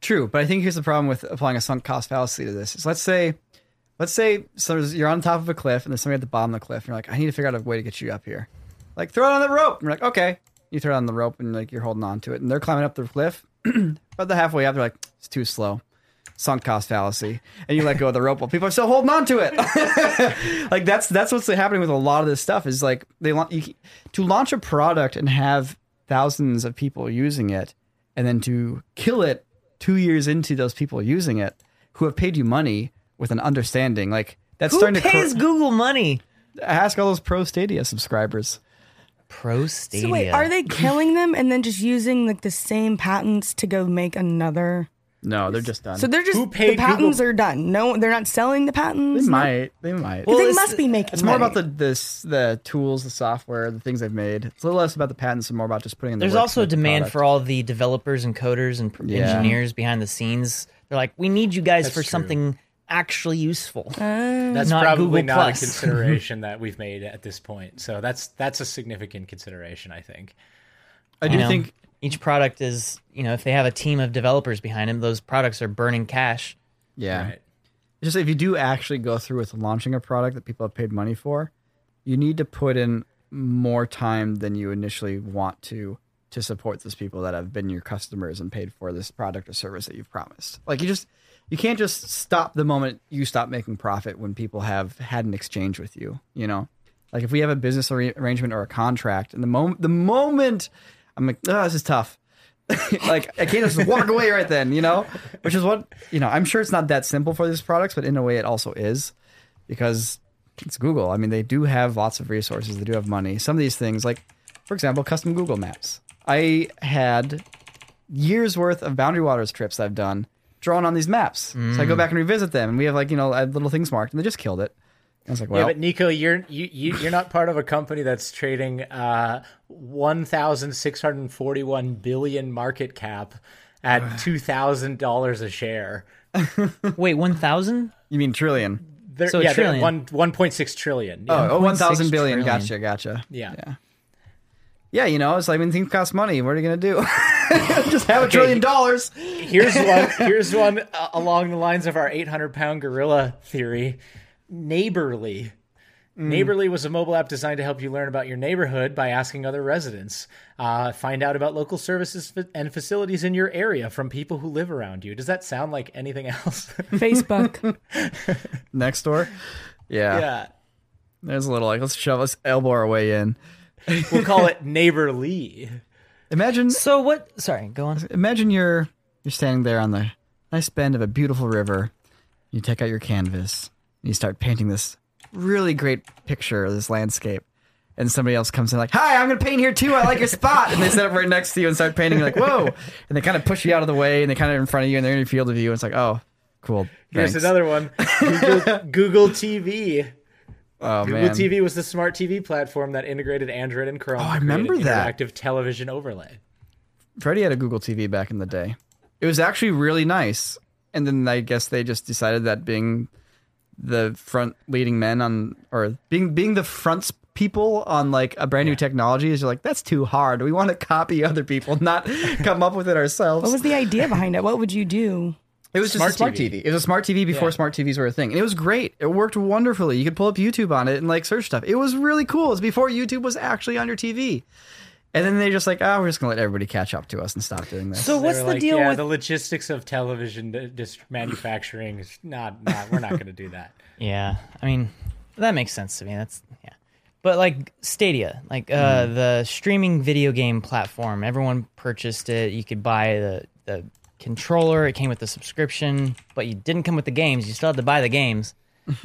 True, but I think here's the problem with applying a sunk cost fallacy to this. Is let's say, let's say so you're on top of a cliff and there's somebody at the bottom of the cliff, and you're like, I need to figure out a way to get you up here. Like throw it on the rope. And you're like, okay. You throw it on the rope and like you're holding on to it, and they're climbing up the cliff. but the halfway up, they're like, it's too slow. Sunk cost fallacy, and you let go of the rope while people are still holding on to it. like that's that's what's happening with a lot of this stuff. Is like they want you to launch a product and have thousands of people using it, and then to kill it two years into those people using it who have paid you money with an understanding like that's Who starting pays to Google money? ask all those pro stadia subscribers Pro Stadia. So wait, are they killing them and then just using like the same patents to go make another? No they're just done So they're just Who paid the patents Google- are done. No, they're not selling the patents. they might they might Well, they it's- must be making. it's more money. about the this the tools the software the things they've made it's a little less about the patents and more about just putting in the There's work to also a make the demand product. for all the developers and coders and pr- Yeah. engineers behind the scenes. They're like, we need you guys That's for true. something actually useful. Oh. That's not probably Google not Plus. a consideration that we've made at this point. So that's that's a significant consideration, I think. i do You know, think each product is, you know, if they have a team of developers behind them, those products are burning cash. yeah Right. just if you do actually go through with launching a product that people have paid money for, you need to put in more time than you initially want to to support those people that have been your customers and paid for this product or service that you've promised. Like you just you can't just stop the moment you stop making profit when people have had an exchange with you, you know? Like if we have a business arrangement or a contract and the moment the moment I'm like, "Oh, this is tough." like I can't just walk away right then, you know? Which is what you know. I'm sure it's not that simple for these products, but in a way, it also is because it's Google. I mean, they do have lots of resources. They do have money. Some of these things, like for example, custom Google Maps. I had years worth of Boundary Waters trips I've done drawn on these maps. So I go mm. back and revisit them, and we have like you know little things marked, and they just killed it. I was like, well, yeah, but Nico, you're you, you you're not part of a company that's trading uh, one thousand six hundred forty one billion market cap at two thousand dollars a share. Wait, 1,000? you mean trillion? They're, So a yeah, trillion. one one point six trillion. Oh, Yeah. oh, 1.6 1,000 billion. trillion. Gotcha, gotcha. Yeah. yeah. Yeah, you know, it's like when things cost money, what are you gonna do? Just have a trillion dollars. Here's one. Here's one uh, along the lines of our 800 pound gorilla theory. Neighborly. Neighborly was a mobile app designed to help you learn about your neighborhood by asking other residents. Uh, find out about local services fa- and facilities in your area from people who live around you. Does that sound like anything else? Facebook. Nextdoor. Yeah. yeah. There's a little like let's shove let's elbow our way in. We'll call it Neighborly. Imagine So what? Sorry, go on. imagine you're you're standing there on the nice bend of a beautiful river. You take out your canvas and you start painting this really great picture of this landscape. And somebody else comes in like, "Hi, I'm gonna paint here too. I like your spot." And they set up right next to you and start painting. You're like, "Whoa!" And they kind of push you out of the way, and they kind of in front of you, and they're in your field of view. And it's like, "Oh, cool." Here's another one Google, Google TV. Oh Google man, TV was the smart TV platform that integrated Android and Chrome. Oh, I remember that. Interactive television overlay. Freddie had a Google TV back in the day. It was actually really nice. And then I guess they just decided that being the front leading men on or being being the front people on like a brand new technology is you're like that's too hard. We want to copy other people, not come up with it ourselves. What was the idea behind it? What would you do? It was just Smart a smart TV. TV. It was a smart TV before Yeah. smart TVs were a thing. And it was great. It worked wonderfully. You could pull up YouTube on it and like search stuff. It was really cool. It was before YouTube was actually on your TV. And then they're just like, oh, we're just gonna let everybody catch up to us and stop doing this. So They what's the like, deal yeah, with the logistics of television d- dis- manufacturing? Is not, not. We're not going to do that. Yeah, I mean that makes sense to me. That's yeah, but like Stadia, like uh, Mm-hmm. the streaming video game platform, everyone purchased it. You could buy the the controller. It came with the subscription, but you didn't come with the games. You still had to buy the games.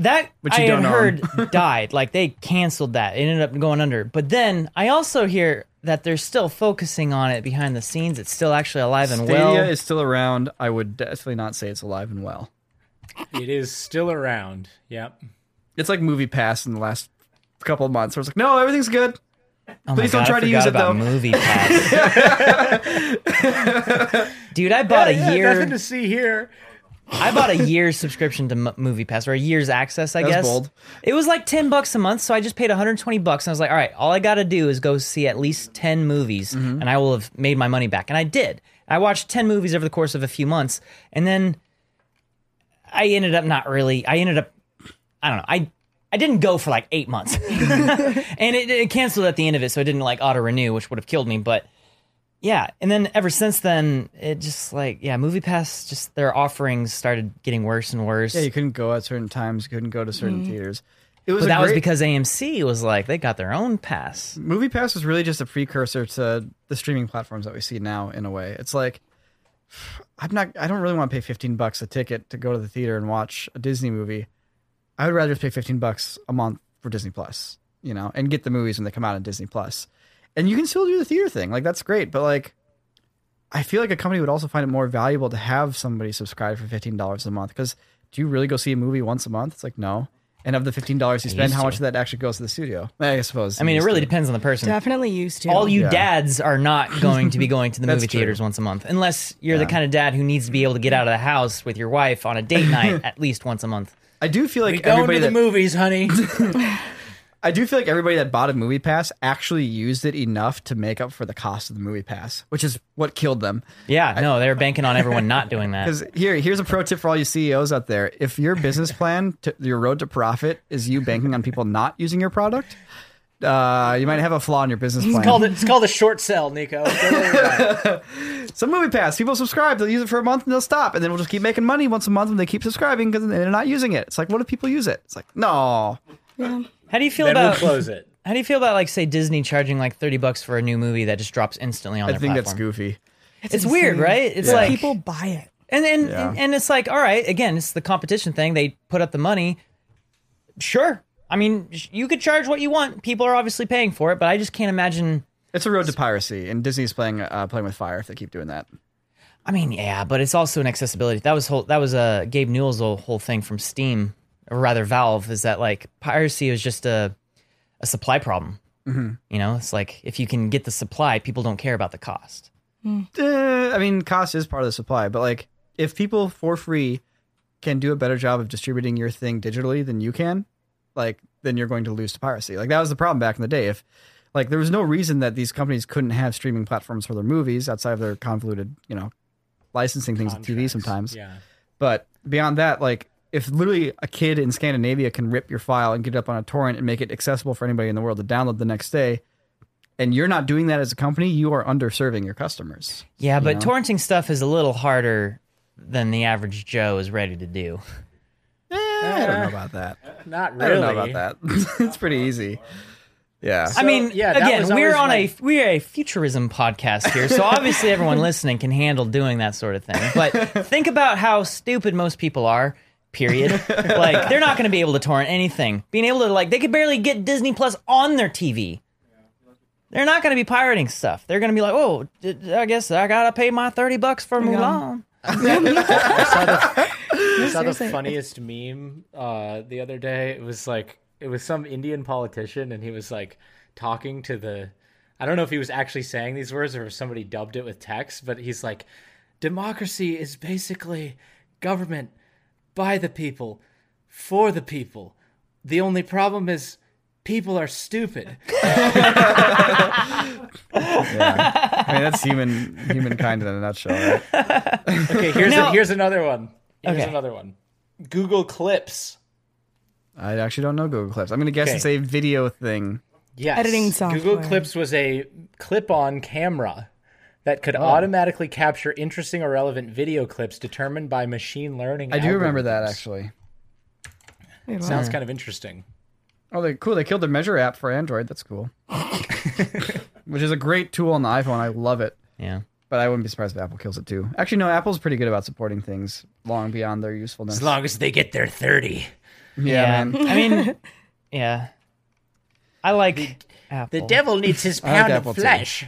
that Which you I don't heard died. Like they canceled that. It ended up going under. But then I also hear that they're still focusing on it behind the scenes. It's still actually alive and Stadia well. is still around. I would definitely not say it's alive and well. It is still around. Yep. It's like Movie Pass in the last couple of months. Where it's like, no, everything's good. Oh Please my don't try I to use it, about though. Movie Pass. Dude, I bought a Yeah, year. Nothing to see here. I bought a year's subscription to M- Movie Pass or a year's access, I That's guess. bold. It was like 10 bucks a month, so I just paid 120 bucks and I was like, "All right, all I got to do is go see at least 10 movies Mm-hmm. and I will have made my money back." And I did. I watched 10 movies over the course of a few months, and then I ended up not really I ended up I don't know. I I didn't go for like 8 months. and it, it canceled at the end of it, so it didn't like auto renew, which would have killed me, but yeah, and then ever since then, it just like yeah, Movie Pass just their offerings started getting worse and worse. Yeah, you couldn't go at certain times. You couldn't go to certain mm-hmm. theaters. It was but a that was because AMC was like they got their own pass. Movie Pass was really just a precursor to the streaming platforms that we see now. In a way, it's like I'm not. I don't really want to pay 15 bucks a ticket to go to the theater and watch a Disney movie. I would rather just pay 15 bucks a month for Disney Plus, you know, and get the movies when they come out on Disney Plus. And you can still do the theater thing, like that's great. But like, I feel like a company would also find it more valuable to have somebody subscribe for 15 dollars a month. Because do you really go see a movie once a month? It's like no. And of the 15 dollars you spend, how much of that actually goes to the studio? I suppose. I mean, it really to. depends on the person. Definitely used to. All you Yeah. dads are not going to be going to the That's movie true. theaters once a month, unless you're the kind of dad who needs to be able to get out of the house with your wife on a date night at least once a month. I do feel like We going everybody to the movies, honey. I do feel like everybody that bought a movie pass actually used it enough to make up for the cost of the movie pass, which is what killed them. Yeah, no, they were banking on everyone not doing that. Because here, here's a pro tip for all you CEOs out there: if your business plan, to, your road to profit, is you banking on people not using your product, uh, you might have a flaw in your business plan. It's called, it's called a short sell, Nico. Don't worry about it. Some movie pass, people subscribe, they'll use it for a month and they'll stop, and then we'll just keep making money once a month when they keep subscribing because they're not using it. It's like, what if people use it? It's like, no, How do you feel then we'll about close it. How do you feel about like say Disney charging like 30 bucks for a new movie that just drops instantly on I their think that's platform? goofy. It's, weird, right? It's Yeah. like people buy it. And and, Yeah. and and it's like, all right, again, it's the competition thing. They put up the money. Sure. I mean, sh- you could charge what you want. People are obviously paying for it, but I just can't imagine. It's a road to piracy, and Disney's playing uh, playing with fire if they keep doing that. I mean, yeah, but it's also an accessibility. That was whole. That was uh, Gabe Newell's whole, whole thing from Steam, or rather Valve, is that like piracy is just a a supply problem. Mm-hmm. You know, it's like if you can get the supply, people don't care about the cost. Uh, I mean, cost is part of the supply, but like if people for free can do a better job of distributing your thing digitally than you can, like then you're going to lose to piracy. Like that was the problem back in the day. If like there was no reason that these companies couldn't have streaming platforms for their movies outside of their convoluted, you know, licensing things on TV sometimes. Yeah. But beyond that, like if literally a kid in Scandinavia can rip your file and get it up on a torrent and make it accessible for anybody in the world to download the next day, and you're not doing that as a company, you are underserving your customers. Yeah, but know? torrenting stuff is a little harder than the average Joe is ready to do. Eh, I don't know about that. Not really. I don't know about that. it's pretty easy. Yeah. I mean, yeah, again, we're on my- a we're a futurism podcast here, so obviously everyone listening can handle doing that sort of thing. But think about how stupid most people are. Period. like they're not going to be able to torrent anything. Being able to like they could barely get Disney Plus on their TV. They're not going to be pirating stuff. They're going to be like, oh, d- I guess I gotta pay my thirty bucks for Mulan. I saw the Seriously. funniest meme uh, the other day. It was like it was some Indian politician, and he was like talking to the. I don't know if he was actually saying these words or if somebody dubbed it with text, but he's like, "Democracy is basically government by the people, for the people. The only problem is." People are stupid. yeah. I mean, that's human humankind in a nutshell, right? Okay, here's Now- a, here's another one. Here's Okay. another one. Google Clips. I actually don't know Google Clips. I'm going to guess Okay. it's a video thing. Yes. Editing software. Google. Clips was a clip-on camera that Oh. could automatically capture interesting or relevant video clips determined by machine learning. I do remember that actually. Wait, what? Sounds kind of interesting. Oh, they cool. They killed the Measure app for Android. That's cool. Which is a great tool on the iPhone. I love it. Yeah. But I wouldn't be surprised if Apple kills it too. Actually, no. Apple's pretty good about supporting things long beyond their usefulness. As long as they get their 30. yeah, man. I mean, yeah. I like Apple. The devil needs his I like pound Apple of too.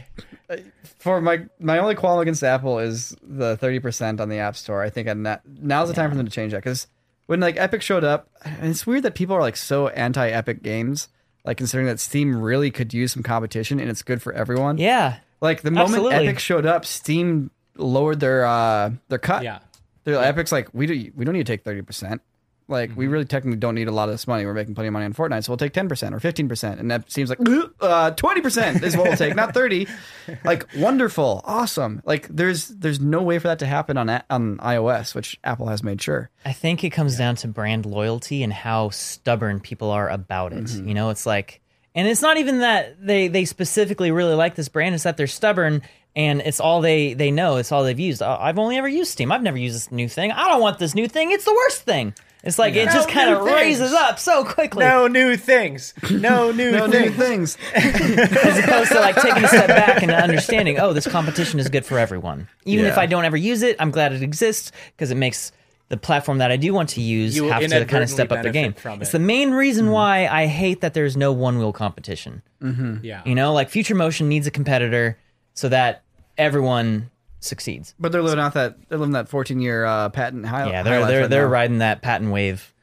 For my my only qualm against Apple is the thirty percent on the App Store. I think not, now's the time for them to change that because when like Epic showed up, and it's weird that people are like so anti Epic games. Like considering that Steam really could use some competition and it's good for everyone. Yeah. Like the moment Absolutely. Epic showed up, Steam lowered their uh their cut. Yeah. They're Epic's like we do we don't need to take thirty percent. Like Mm-hmm. we really technically don't need a lot of this money. We're making plenty of money on Fortnite, so we'll take ten percent or fifteen percent. And that seems like uh twenty percent is what we'll take, not thirty. Like wonderful, awesome. Like there's there's no way for that to happen on a- on iOS, which Apple has made sure. I think it comes down to brand loyalty and how stubborn people are about it. Mm-hmm. You know, it's like, and it's not even that they they specifically really like this brand; it's that they're stubborn and it's all they they know. It's all they've used. "Oh, I've only ever used Steam. I've never used this new thing. I don't want this new thing. It's the worst thing. It's like it just No kind of raises up so quickly. No new things. No new No new things. things. as opposed to like taking a step back and understanding, oh, this competition is good for everyone. Even if I don't ever use it, I'm glad it exists because it makes the platform that I do want to use You have to kind of step up their game. benefit from It's the main reason Mm-hmm. why I hate that there's no one wheel competition. Yeah. You know, like Future Motion needs a competitor so that everyone succeeds. But they're living out that they're living that fourteen year uh, patent high. Yeah, they're high life they're right they're now. riding that patent wave.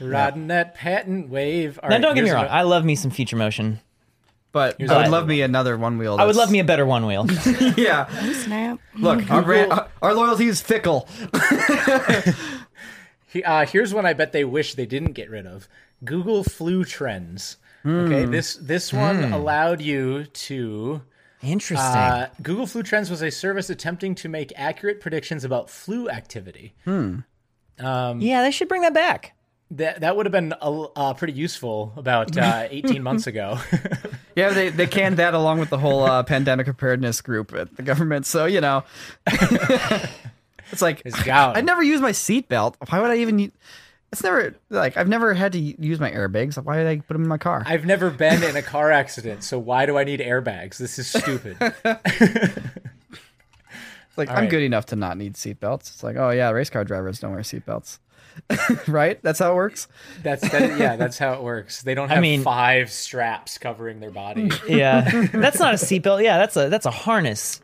Riding that patent wave. All now, right, don't get me wrong. a- I love me some Future Motion. But Here's I would love me another one wheel. I would love me a better one wheel. Yeah. Snap. Look, our, brand, our, our loyalty is fickle. Uh, here's one I bet they wish they didn't get rid of. Google Flu Trends. Hmm. Okay, this this one allowed you to. Interesting. Uh, Google Flu Trends was a service attempting to make accurate predictions about flu activity. Hmm. yeah, they should bring that back. That that would have been uh, uh, pretty useful about uh, 18 months ago. Yeah, they, they canned that along with the whole uh, pandemic preparedness group at the government. So, you know, it's like. I never use my seatbelt. Why would I even use It's never, like, I've never had to use my airbags. Why did I put them in my car? I've never been in a car accident, so why do I need airbags? This is stupid. It's like, I'm right. good enough to not need seatbelts. It's like, oh, yeah, race car drivers don't wear seatbelts. right? That's how it works. That's that, yeah, that's how it works. They don't have mean- five straps covering their body. Yeah, that's not a seatbelt. Yeah, that's a that's a harness.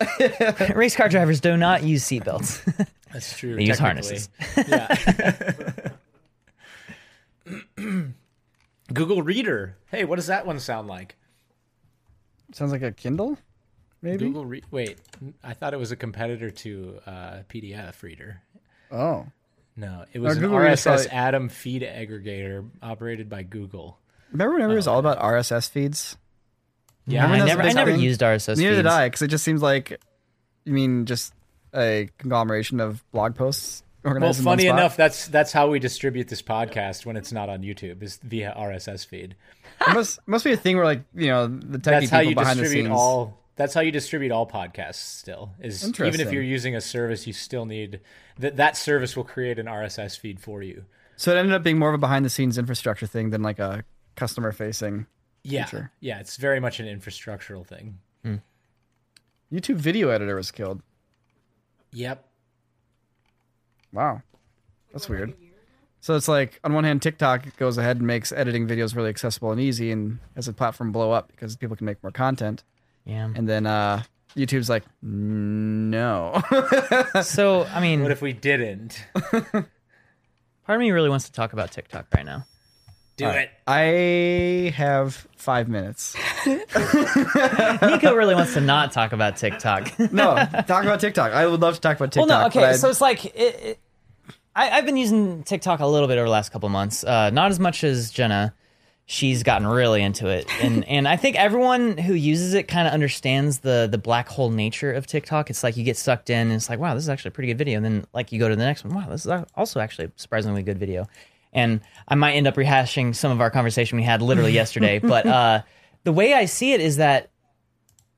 Race car drivers do not use seatbelts. That's true. They use harnesses. Yeah. Google Reader. Hey, what does that one sound like? Sounds like a Kindle, maybe? Google Re- Wait, I thought it was a competitor to uh, PDF Reader. Oh. No, it was Or an Google RSS probably- Atom feed aggregator operated by Google. Remember whenever it was all about RSS feeds? Yeah, I never I never used RSS Neither feeds. did I, because it just seems like, you mean, just a conglomeration of blog posts Well, organized in one funny enough, that's that's how we distribute this podcast when it's not on YouTube is via RSS feed. it must must be a thing where like you know the techie That's people how you behind the distribute scenes. all. That's how you distribute all podcasts. Still, is even if you're using a service, you still need that. That service will create an RSS feed for you. So it ended up being more of a behind the scenes infrastructure thing than like a customer facing. Yeah, Feature. yeah, it's very much an infrastructural thing. Hmm. YouTube video editor was killed. Yep. Wow, that's weird. So it's like on one hand, TikTok goes ahead and makes editing videos really accessible and easy, and has a platform blow up because people can make more content. Yeah. And then uh, YouTube's like, no. So I mean, What if we didn't part of me really wants to talk about TikTok right now. Do it? I have five minutes. Nico really wants to not talk about TikTok. No, talk about TikTok. I would love to talk about TikTok. well, TikTok. no, okay. So it's like it, it, I, I've been using TikTok a little bit over the last couple months. Uh, not as much as Jenna. She's gotten really into it, and and I think everyone who uses it kind of understands the the black hole nature of TikTok. It's like you get sucked in, and it's like, wow, this is actually a pretty good video, and then like you go to the next one, wow, this is also actually a surprisingly good video. And I might end up rehashing some of our conversation we had literally yesterday, but uh, the way I see it is that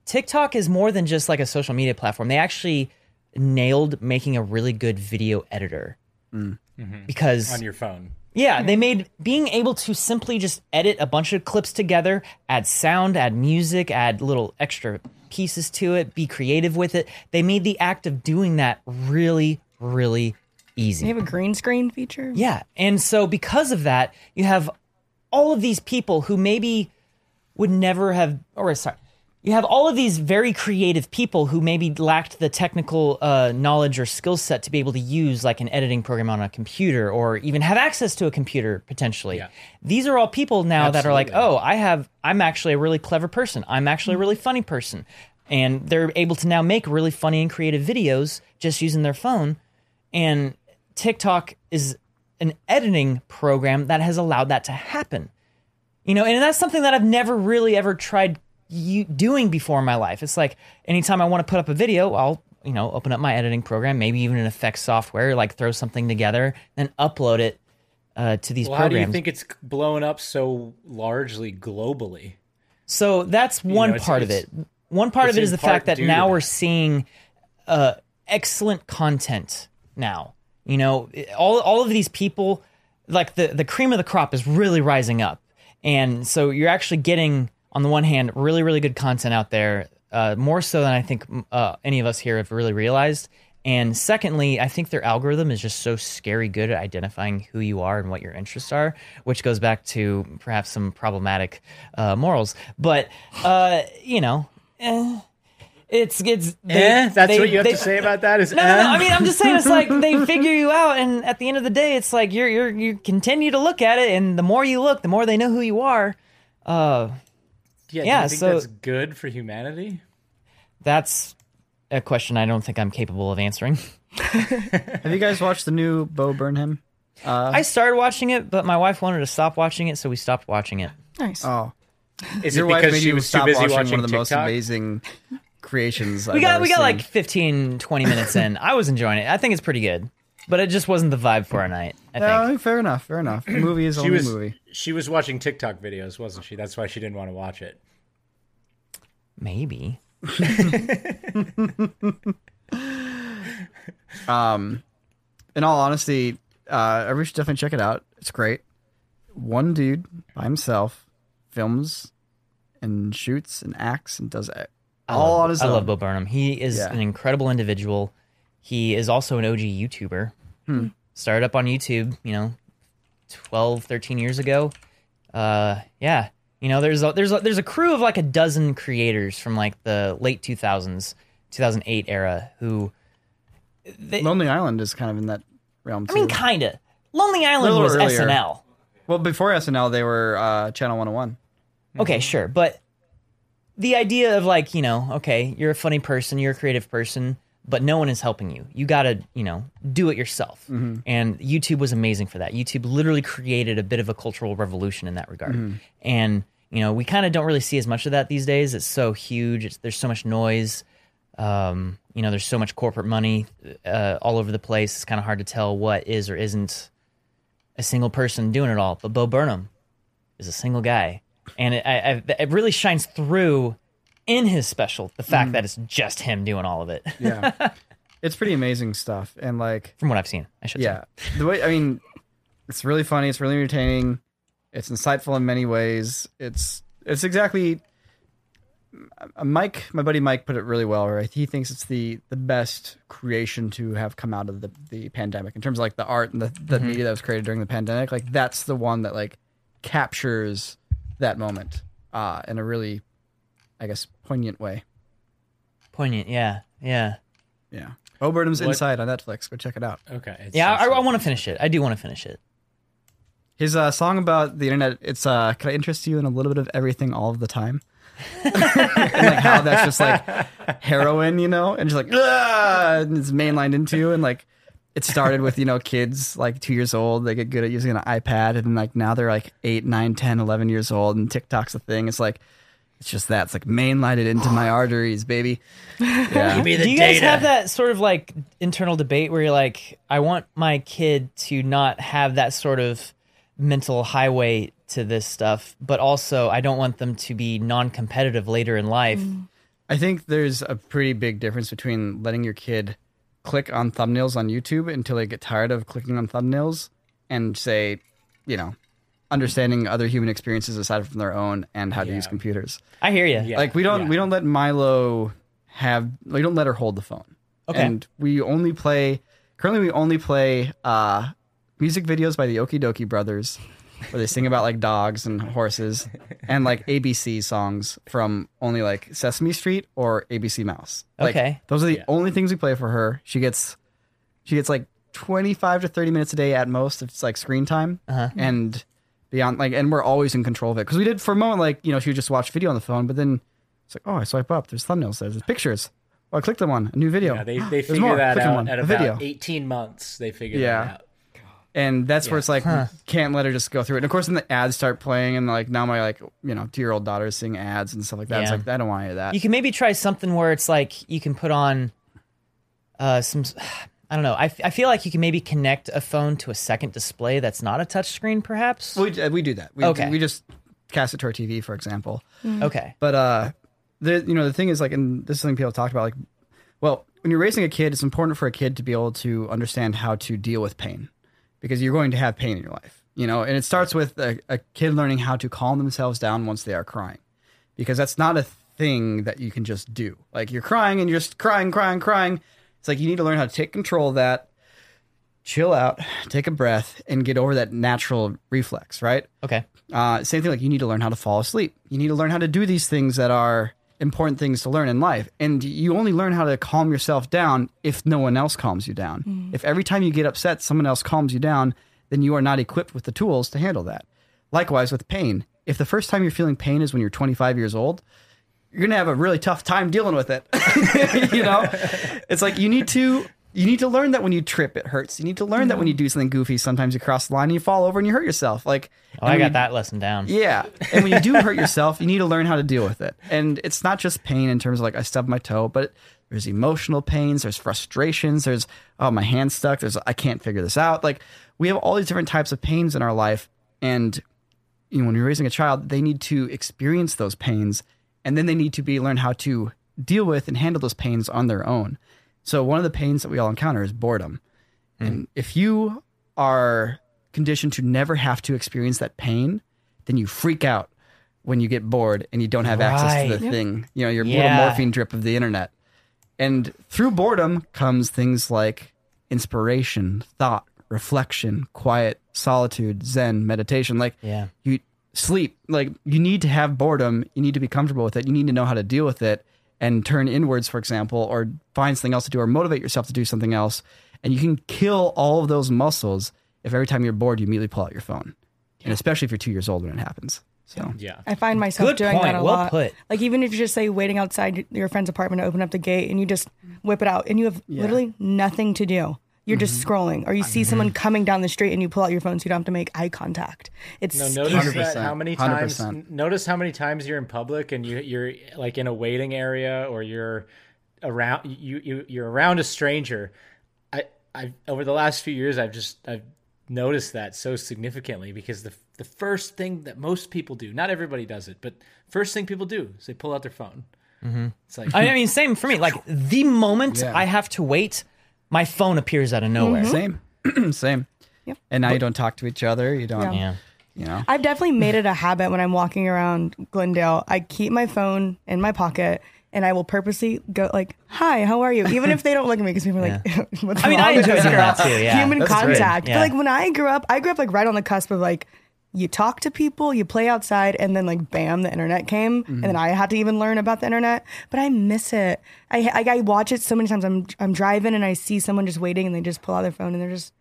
TikTok is more than just like a social media platform. They actually nailed making a really good video editor. Mm. Mm-hmm. Because on your phone. yeah, they mm-hmm. made being able to simply just edit a bunch of clips together, add sound, add music, add little extra pieces to it, be creative with it. They made the act of doing that really, really easy. They have a green screen feature. Yeah. And so because of that, you have all of these people who maybe would never have or sorry, you have all of these very creative people who maybe lacked the technical uh, knowledge or skill set to be able to use like an editing program on a computer or even have access to a computer potentially. Yeah. These are all people now that are like, oh, I have, I'm actually a really clever person. I'm actually a really funny person. And they're able to now make really funny and creative videos just using their phone. And TikTok is an editing program that has allowed that to happen. You know, and that's something that I've never really ever tried you doing before in my life. It's like anytime I want to put up a video, I'll you know open up my editing program, maybe even an effects software, like throw something together, then upload it uh, to these Well, how do you think it's blowing up so largely globally? So that's one know, part of it. One part of it is the fact that now to we're seeing uh, excellent content now. You know, all all of these people, like the the cream of the crop, is really rising up, and so you're actually getting, on the one hand, really really good content out there, uh, more so than I think uh, any of us here have really realized. And secondly, I think their algorithm is just so scary good at identifying who you are and what your interests are, which goes back to perhaps some problematic uh, morals. But uh, you know, eh, it's it's they- eh, that's they- what you have they- to say about that. Is no, no, no. eh? I mean, I'm just saying, it's like they figure you out, and at the end of the day, it's like you're you're you continue to look at it, and the more you look, the more they know who you are. Uh, yeah, yeah, do you think so- that's good for humanity? that's a question I don't think I'm capable of answering. Have you guys watched the new Bo Burnham? I started watching it, but my wife wanted to stop watching it, so we stopped watching it. Nice. Oh, Is your it because made she was too stop busy watching watching one of the most amazing creations. We got we got like 15, 20 minutes in. I was enjoying it. I think it's pretty good, but it just wasn't the vibe for a night. I think. No, fair enough. Fair enough. The movie is She only was movie. she was watching TikTok videos, wasn't she? That's why she didn't want to watch it. Maybe. Um, in all honesty, uh, everybody should definitely check it out. It's great. One dude by himself films and shoots and acts and does it I all love, on his I own. love Bo Burnham. He is Yeah. an incredible individual. He is also an OG YouTuber. Hmm. Started up on YouTube, you know, 12, 13 years ago. Uh, yeah. You know, there's a, there's a, there's a crew of like a dozen creators from like the late 2000s, 2008 era who they, Lonely Island is kind of in that realm too. I mean, kind of. Lonely Island Little was earlier. SNL. well, before SNL, they were uh, Channel 101. Okay, sure, but the idea of like, you know, okay, you're a funny person, you're a creative person, but no one is helping you. You got to, you know, do it yourself. And YouTube was amazing for that. YouTube literally created a bit of a cultural revolution in that regard. And, you know, we kind of don't really see as much of that these days. It's so huge. It's, there's so much noise. Um, you know, there's so much corporate money uh, all over the place. It's kind of hard to tell what is or isn't a single person doing it all. But Bo Burnham is a single guy, and it, I, I, it really shines through in his special the fact that it's just him doing all of it. Yeah, it's pretty amazing stuff. And like, From what I've seen, I should yeah, say. the way I mean, it's really funny. It's really entertaining. It's insightful in many ways. It's it's exactly. uh, Mike, my buddy Mike, put it really well. Right, he thinks it's the the best creation to have come out of the the pandemic in terms of like the art and the, the media that was created during the pandemic. Like that's the one that like captures that moment uh, in a really, I guess, poignant way. Poignant, yeah, yeah, Yeah. Bo Burnham's What- Inside on Netflix. Go check it out. Okay. it's yeah. I, just- I want to finish it. I do want to finish it. His uh, song about the internet, it's uh, can I interest you in a little bit of everything all of the time? and like how that's just like heroin, you know, and just like "Ah," and it's mainlined into you, and like it started with you know kids like two years old, they get good at using an iPad, and like now they're like eight, nine, 10, 11 years old, and TikTok's a thing. It's like it's just that it's like mainlined it into my arteries, baby. Yeah, Give me the do you guys have that sort of like internal debate where you're like, I want my kid to not have that sort of mental highway to this stuff, but also I don't want them to be non-competitive later in life. I think there's a pretty big difference between letting your kid click on thumbnails on YouTube until they get tired of clicking on thumbnails and say, you know, understanding other human experiences aside from their own and how to use computers. I hear you. Yeah. Like we don't yeah. we don't let Milo have we don't let her hold the phone. Okay. And we only play currently we only play uh music videos by the Okee Dokee brothers where they sing about like dogs and horses, and like ABC songs from only like Sesame Street or ABC Mouse. Like, Okay. those are the only things we play for her. She gets she gets like 25 to 30 minutes a day at most if it's like screen time Uh-huh. and beyond like and we're always in control of it because we did for a moment like you know she would just watch video on the phone but then it's like oh i swipe up there's thumbnails there, there's pictures oh i clicked them on a new video Yeah, they they There's figure more. that Click on out one. at A about video. 18 months. They figure Yeah. that out. And that's where it's like can't let her just go through it and of course then the ads start playing and like now my like you know two year old daughter is seeing ads and stuff like that it's Yeah. like i don't want any of that You can maybe try something where it's like you can put on uh, some. I don't know. I, f- I feel like you can maybe connect a phone to a second display that's not a touch screen, perhaps. we, we do that we, Okay. we just cast it to our tv for example Okay. But uh, the you know the thing is like, and this is something people talked about. Like, well, when you're raising a kid, it's important for a kid to be able to understand how to deal with pain, because you're going to have pain in your life. You know, and it starts with a, a kid learning how to calm themselves down once they are crying, because that's not a thing that you can just do. Like you're crying and you're just crying, crying, crying. It's like you need to learn how to take control of that, chill out, take a breath, and get over that natural reflex. Right. Okay. Uh, same thing, like you need to learn how to fall asleep. You need to learn how to do these things that are important things to learn in life. And you only learn how to calm yourself down if no one else calms you down. Mm. If every time you get upset, someone else calms you down, then you are not equipped with the tools to handle that. Likewise with pain. If the first time you're feeling pain is when you're 25 years old, you're gonna have a really tough time dealing with it. you know, it's like you need to you need to learn that when you trip, it hurts. You need to learn that when you do something goofy, sometimes you cross the line and you fall over and you hurt yourself. Like, Oh, I got you- that lesson down. yeah. And when you do hurt yourself, you need to learn how to deal with it. And it's not just pain in terms of like I stubbed my toe, but there's emotional pains, there's frustrations, there's oh my hand's stuck, there's I can't figure this out. Like we have all these different types of pains in our life. And you know, when you're raising a child, they need to experience those pains and then they need to be learn how to deal with and handle those pains on their own. So one of the pains that we all encounter is boredom. Hmm. And if you are conditioned to never have to experience that pain, then you freak out when you get bored and you don't have access to the Right. thing, you know, your Yeah. little morphine drip of the internet. And through boredom comes things like inspiration, thought, reflection, quiet, solitude, zen, meditation. Like Yeah. you sleep, like you need to have boredom. You need to be comfortable with it. You need to know how to deal with it and turn inwards, for example, or find something else to do or motivate yourself to do something else. And you can kill all of those muscles if every time you're bored, you immediately pull out your phone. And especially if you're two years old when it happens. So Yeah. I find myself Good doing point. that a Well lot. put. Like even if you just say waiting outside your friend's apartment to open up the gate and you just whip it out and you have literally nothing to do. You're just scrolling, or you see someone coming down the street and you pull out your phone so you don't have to make eye contact. It's No, scary. notice that how many times. 100%. Notice how many times you're in public and you you're like in a waiting area or you're around you you you're around a stranger. I I over the last few years I've just I've noticed that so significantly because the the first thing that most people do, not everybody does it, but first thing people do is they pull out their phone. Mm-hmm. It's like I mean, same for me. Like the moment Yeah. I have to wait, my phone appears out of nowhere. Mm-hmm. same, same. Yep. And now you don't talk to each other. You don't, Yeah. you know. I've definitely made it a habit when I'm walking around Glendale. I keep my phone in my pocket and I will purposely go like, "Hi, how are you?" Even if they don't look at me because people are like, "What's I mean, wrong I with enjoy this doing girl?" that too, yeah. Human That's great. contact. Yeah. But like when I grew up, I grew up like right on the cusp of like. You talk to people, you play outside, and then like bam, the internet came, and then I had to even learn about the internet. But I miss it. I, I I watch it so many times. I'm I'm driving and I see someone just waiting, and they just pull out their phone and they're just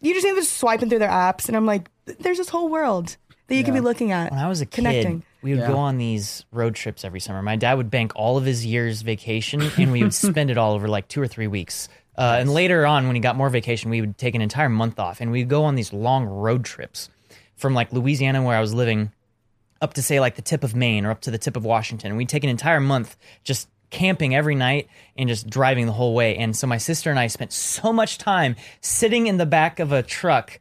you just see them just swiping through their apps, and I'm like, there's this whole world that you could be looking at. When I was a kid, connecting. we would go on these road trips every summer. My dad would bank all of his year's vacation, and we would spend it all over like two or three weeks. Uh, and later on, when he got more vacation, we would take an entire month off, and we'd go on these long road trips from like Louisiana, where I was living, up to say like the tip of Maine or up to the tip of Washington. And we'd take an entire month just camping every night and just driving the whole way. And so my sister and I spent so much time sitting in the back of a truck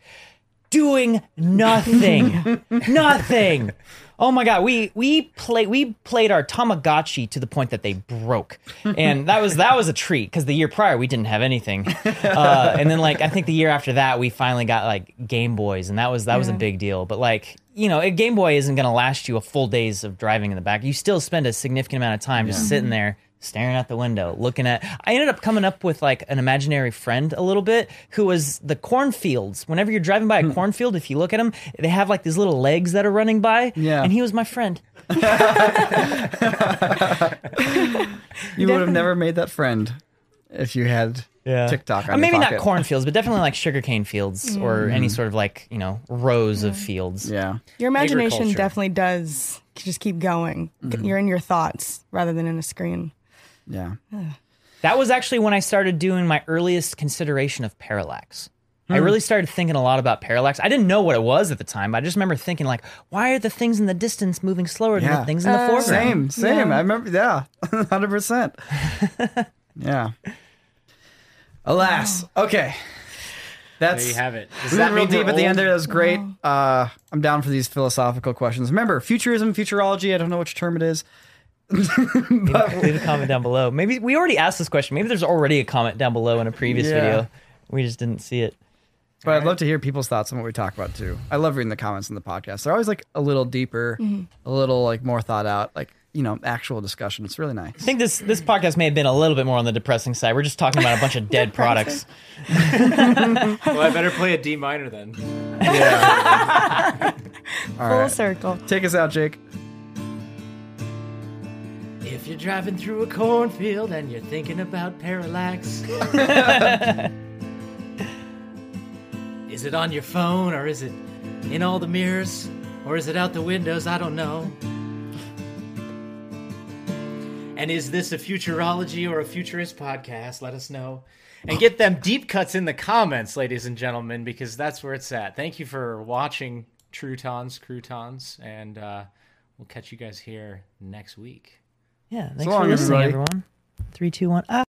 doing nothing. nothing. Oh my god, we we play we played our Tamagotchi to the point that they broke, and that was that was a treat because the year prior we didn't have anything, uh, and then like I think the year after that we finally got like Game Boys, and that was that was a big deal. But like you know, a Game Boy isn't going to last you a full days of driving in the back. You still spend a significant amount of time just sitting there staring out the window, looking at. I ended up coming up with like an imaginary friend a little bit who was the cornfields. Whenever you're driving by a hmm. cornfield, if you look at them, they have like these little legs that are running by. Yeah. And he was my friend. You would have never made that friend if you had TikTok. Or On maybe your not cornfields, but definitely like sugarcane fields mm. or any mm. sort of like, you know, rows of fields. Yeah. Your imagination definitely does just keep going. Mm-hmm. You're in your thoughts rather than in a screen. Yeah. That was actually when I started doing my earliest consideration of parallax. I Hmm. really started thinking a lot about parallax. I didn't know what it was at the time, but I just remember thinking like, why are the things in the distance moving slower than Yeah. the things in the foreground? Same, same. Yeah. I remember. Yeah, hundred percent. Yeah. Alas. Okay. That's There you have it. Does we that went real mean we're deep at the end old? there. That was great. Uh, I'm down for these philosophical questions. Remember, futurism, futurology. I don't know which term it is. Leave, leave a comment down below. Maybe we already asked this question. Maybe there's already a comment down below in a previous Yeah. video. We just didn't see it. But I'd love to hear people's thoughts on what we talk about too. I love reading the comments in the podcast. They're always like a little deeper, mm-hmm. a little like more thought out, like you know, actual discussion. It's really nice. I think this this podcast may have been a little bit more on the depressing side. We're just talking about a bunch of dead products. Well, I better play a D minor then. Yeah. Full circle. Take us out, Jake. If you're driving through a cornfield and you're thinking about parallax, is it on your phone or is it in all the mirrors or is it out the windows? I don't know. And is this a futurology or a futurist podcast? Let us know. And get them deep cuts in the comments, ladies and gentlemen, because that's where it's at. Thank you for watching Croutons, Croutons, and uh, we'll catch you guys here next week. Yeah, thanks long, for listening, everybody. everyone. Three, two, one. Ah.